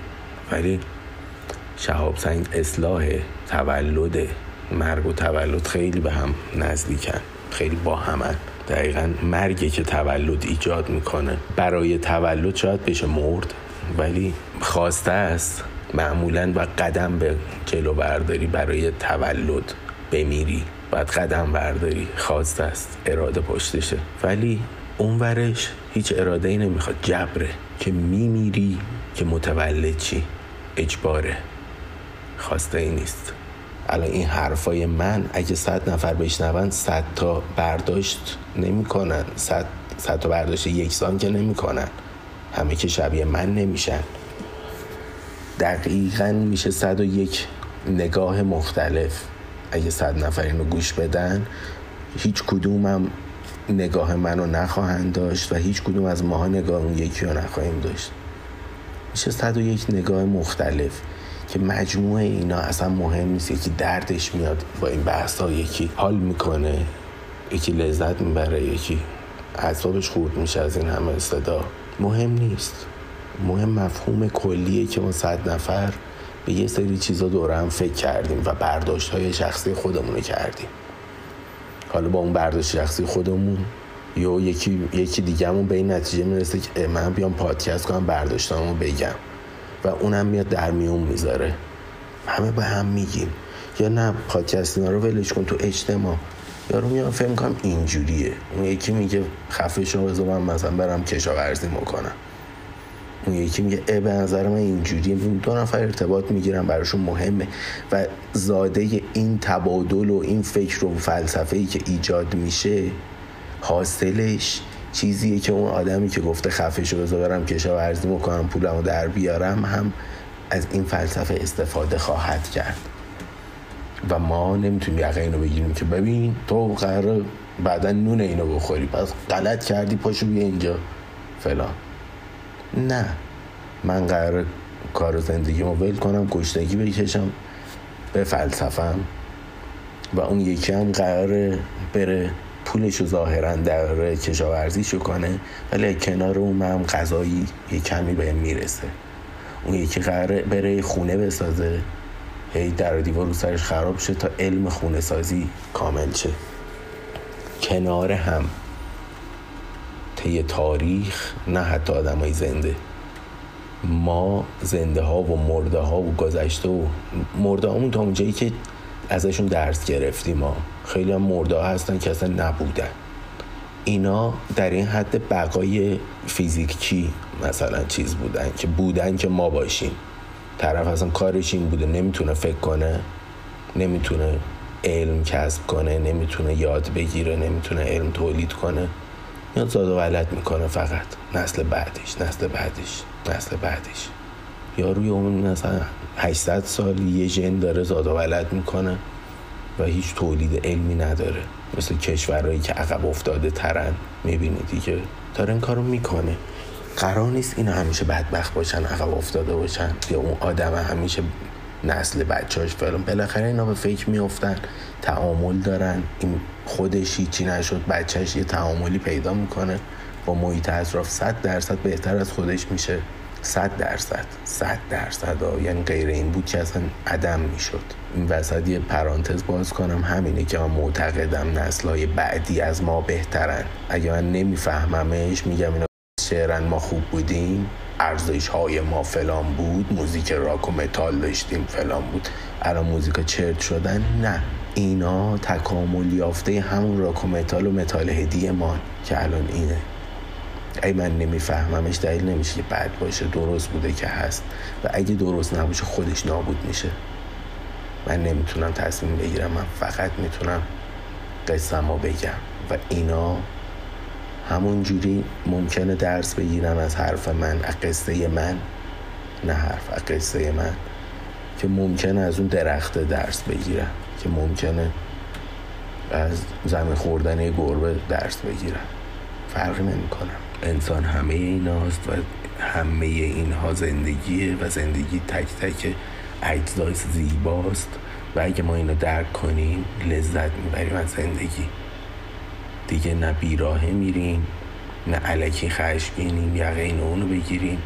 A: ولی شهاب سنگ اصلاح تولد مرگ و تولد خیلی به هم نزدیکن. خیلی با همن دقیقا مرگه که تولد ایجاد می‌کنه. برای تولد شاید بشه مرد ولی خواسته است. معمولا و قدم به جلو برداری برای تولد بمیری. باید قدم برداری خواسته است. اراده پشتشه. ولی اونورش هیچ اراده ای نمی‌خواد. جبره. که میمیری که متولد چی اجباره. خواسته ای نیست. الان این حرفای من اگه صد نفر بشنون صد تا برداشت نمی‌کنن. صد, صد تا برداشت یکسان که نمی‌کنن. همه که شبیه من نمیشن. دقیقا میشه صد و یک نگاه مختلف. اگه صد نفر اینو گوش بدن هیچ کدومم نگاه منو نخواهند داشت و هیچ کدوم از ماها نگاه اون یکی رو نخواهیم داشت. میشه صد و یک نگاه مختلف. که مجموعه اینا اصلا مهم نیست. یکی دردش میاد با این بحث ها یکی حال می‌کنه یکی لذت می‌بره یکی اعصابش خورد میشه از این همه صدا مهم نیست. مهم مفهوم کلیه که ما صد نفر به یه سری چیزا دوره هم فکر کردیم و برداشت های شخصی خودمون کردیم. حالا با اون برداشت شخصی خودمون یا یکی یکی دیگهمون به این نتیجه می‌رسه که من بیام پادکست کنم برداشتامو بگم. و اونم میاد در میون می‌ذاره. همه به هم میگیم. یا نه پادکست اینا رو ولش کن تو اجتماع. یارو میاد فهم کنم اینجوریه. اون یکی میگه خفه شو بذار من مثلا برم کشاورزی می‌کنم اون یکی میگه ای به نظر من اینجوری دو نفر ارتباط می‌گیرن براشون مهمه. و زاده این تبادل و این فکر و فلسفه ای که ایجاد میشه حاصلش چیزیه که اون آدمی که گفته خفه بذار برم کشاورزی می‌کنم پولمو در بیارم هم از این فلسفه استفاده خواهد کرد. و ما نمی‌تونیم یقه اینو بگیریم که ببین تو قرار بعدا نون اینو بخوری پس غلط کردی پاشو بیا اینجا. فلان. نه. من قرار کار زندگیمو ول کنم گشتگی بکشم به فلسفم و اون یکی هم قرار بره پولش رو ظاهرا در کشاورزیشو کنه ولی کنار اون هم غذایی یه کمی به می‌رسه. اون یکی قرار بره خونه بسازه. هی در دیوار رو سرش خراب شه تا علم خونه سازی کامل شه. کنار هم طی تاریخ نه حتی آدم های زنده. ما زنده ها و مرده ها و گذشته و مرده همون تا اونجایی که ازشون درس گرفتیم ما خیلی هم مرده هستن که اصلا نبودن. اینا در این حد بقای فیزیکی مثلا چیز بودن که بودن که ما باشیم. طرف اصلا کارش این بوده نمی‌تونه فکر کنه نمی‌تونه علم کسب کنه نمی‌تونه یاد بگیره نمی‌تونه علم تولید کنه. میاد زاد و ولد می‌کنه فقط. نسل بعدش نسل بعدش نسل بعدش. یا روی اون مثلا 800 سال یه ژن داره زاد و ولد می‌کنه. و هیچ تولید علمی نداره. مثل کشورهایی که عقب افتاده ترن. می‌بینید که داره این کارو می‌کنه. قرار نیست اینا همیشه بدبخت باشن عقب افتاده باشن. یا اون آدم همیشه نسل بچهاش فلان. بالاخره اینا به فکر میافتن. تعامل دارن. این خودش هیچی نشد بچهش یه تعاملی پیدا می‌کنه. با محیط اطراف صد درصد بهتر از خودش میشه. صد درصد. صد درصد. یعنی غیر این بود که اصلا عدم می‌شد. این وسط یه پرانتز باز کنم همینه که من معتقدم نسلهای بعدی از ما بهترن. اگه من نمیفهممش میگم اینا شعرن ما خوب بودیم ارزش های ما فلان بود موزیک راک و متال داشتیم فلان بود. الان موزیک چرت شدن؟ نه. اینا تکامل یافته همون راک و متال و متال هدیه ما که الان اینه. ای من نمیفهممش دلیل نمیشه که بد باشه درست بوده که هست. و اگه درست نباشه خودش نابود میشه. من نمی‌تونم تصمیم بگیرم من فقط می‌تونم قصه بگم. و اینا همون جوری ممکنه درس بگیرن از حرف من از قصه من. نه حرف از قصه من. که ممکنه از اون درخت درس بگیرن که ممکنه از زمین خوردن گربه درس بگیرن فرقی نمی‌کنه. انسان همه ایناست و همه اینها زندگیه و زندگی تک تک اجزای زیباست و اگه ما اینو درک کنیم لذت می‌بریم از زندگی. دیگه نه بیراهه میریم نه علکی خشمگینیم یقه اینو اونو بگیریم.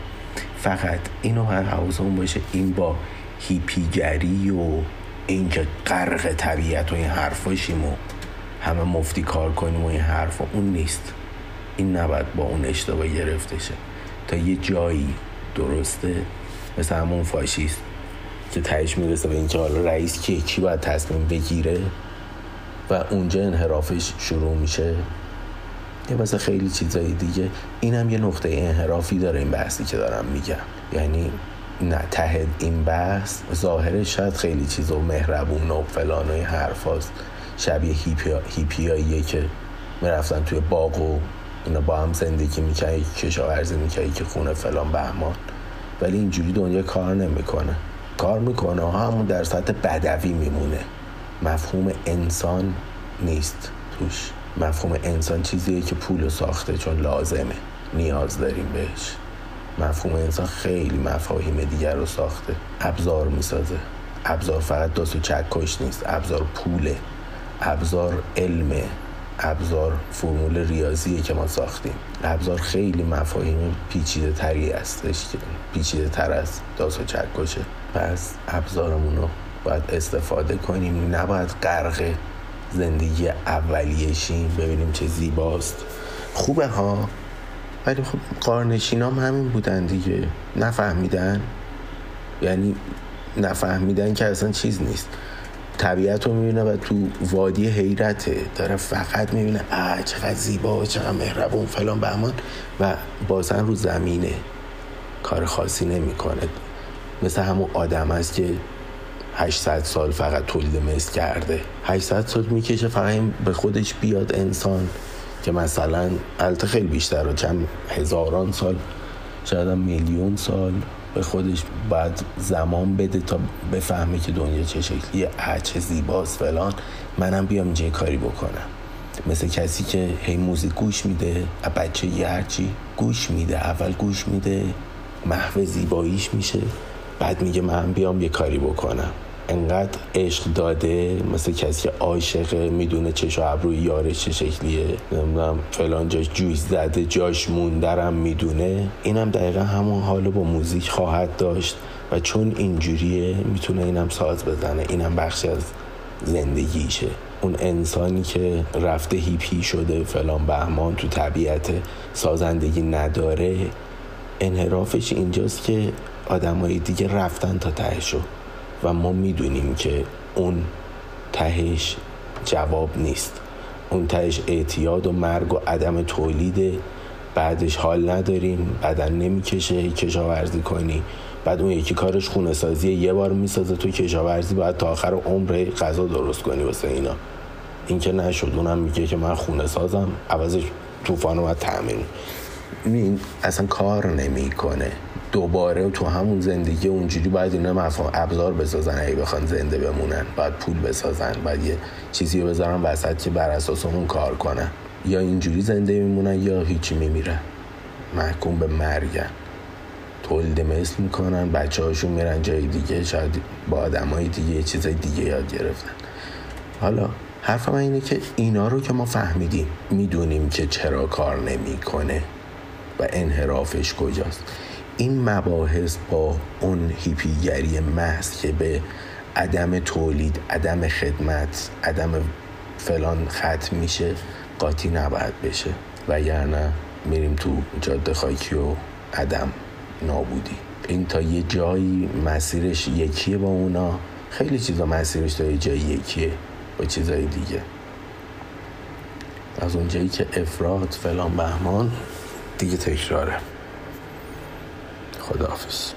A: فقط اینو هر حواسمون باشه این با هیپیگری و اینکه غرق طبیعت و این حرفاشیم و همه مفتی کار کنیم و این حرفا اون نیست. این نباید با اون اشتباه گرفته شه. تا یه جایی درسته مثل همون فاشیست. که تهش می‌رسه به اینکه حالا رئیس کیه؟ کی باید تصمیم بگیره؟ و اونجا انحرافش شروع میشه. یه مثل خیلی چیزایی دیگه. اینم یه نقطه انحرافی داره این بحثی که دارم میگم. یعنی نه ته این بحث ظاهرش شاید خیلی چیز و مهربون و فلان و این حرف هست. شبیه هیپی که می‌رفتن توی باغ و اینا با هم زندگی می‌کنن کشاورزی می‌کنن که خونه فلان بهمان. ولی اینجوری دنیا کار نمی‌کنه. کار می‌کنه همون در سطح بدوی میمونه. مفهوم انسان نیست توش. مفهوم انسان چیزیه که پول ساخته چون لازمه. نیاز داریم بهش. مفهوم انسان خیلی مفاهیم دیگر رو ساخته. ابزار می‌سازه. ابزار فقط داست و چکش نیست. ابزار پوله. ابزار علمه. ابزار فرمول ریاضیه که ما ساختیم. ابزار خیلی مفاهیم پیچیده تری هستش پیچیده تر از داس و چکشه. پس ابزارمون رو باید استفاده کنیم. نباید غرق زندگی اولیشیم ببینیم چه زیباست. خوبه ها ولی خب قارنشین هم همین بودن دیگه. نفهمیدن؟ یعنی نفهمیدن که اصلا چیز نیست. طبیعت رو می‌بینه و تو وادی حیرته. داره فقط می‌بینه آه چقدر زیبا چقدر مهربون فلان بهمان. و بازن رو زمینه. کار خاصی نمی‌کنه. مثل همون آدم است که 800 سال فقط تولید مثل کرده. 800 سال می‌کشه فقط به خودش بیاد انسان که مثلا البته خیلی بیشتر چند هزاران سال شاید میلیون سال. به خودش باید زمان بده تا بفهمه که دنیا چه شکلیه چه زیباست فلان. منم بیام اینجا کاری بکنم. مثل کسی که هی موزیک گوش میده بچه یه هرچی گوش میده اول گوش میده محو زیباییش میشه بعد میگه من بیام یه کاری بکنم. انقدر عشق داده مثل کسی که عاشقه می‌دونه چش و ابروی یارش چه شکلیه نمی‌دونم فلان جاش جویز زده جاش موندرم می‌دونه. اینم دقیقا همون حالو با موزیک خواهد داشت و چون اینجوریه می‌تونه اینم ساز بزنه. اینم بخشی از زندگیشه. اون انسانی که رفته هیپی شده فلان بهمان تو طبیعت سازندگی نداره انحرافش اینجاست که آدمای دیگه رفتن تا تهشو. و ما می‌دونیم که اون تهش جواب نیست. اون تهش اعتیاد و مرگ و عدم تولیده. بعدش حال نداریم. بدن نمی‌کشه. کشاورزی کنی. بعد اون یکی کارش خونه سازی یه بار می‌سازه تو کشاورزی. باید تا آخر عمر غذا درست کنی واسه اینا. این که نشد. اونم میگه که من خونه سازم عوضش طوفان اومد تامین این اصلا کار نمی‌کنه. دوباره تو همون زندگی اونجوری باید اینا مفهوم ابزار بسازن. اگه بخوان زنده بمونن باید پول بسازن. باید یه چیزی رو بذارن وسط که بر اساس اون کار کنن. یا اینجوری زنده میمونن یا هیچی میمیرن. محکوم به مرگن. تولید مثل می‌کنن بچه هاشون میرن جای دیگه. شاید با آدم های دیگه چیزای دیگه یاد گرفتن. حالا حرف من اینه که اینا رو که ما فهمیدیم می‌دونیم که چرا کار نمی‌کنه. و انحرافش کجاست؟ این مباحث با اون هیپیگری محض که به عدم تولید عدم خدمت عدم فلان ختم میشه قاطی نباید بشه. وگرنه میریم تو جاده خاکی و عدم نابودی. این تا یه جایی مسیرش یکیه با اونا. خیلی چیزا مسیرش تا یه جایی یکیه با چیزای دیگه. از اونجایی که افراد فلان بهمان. دیگه تکراره. خداحافظ.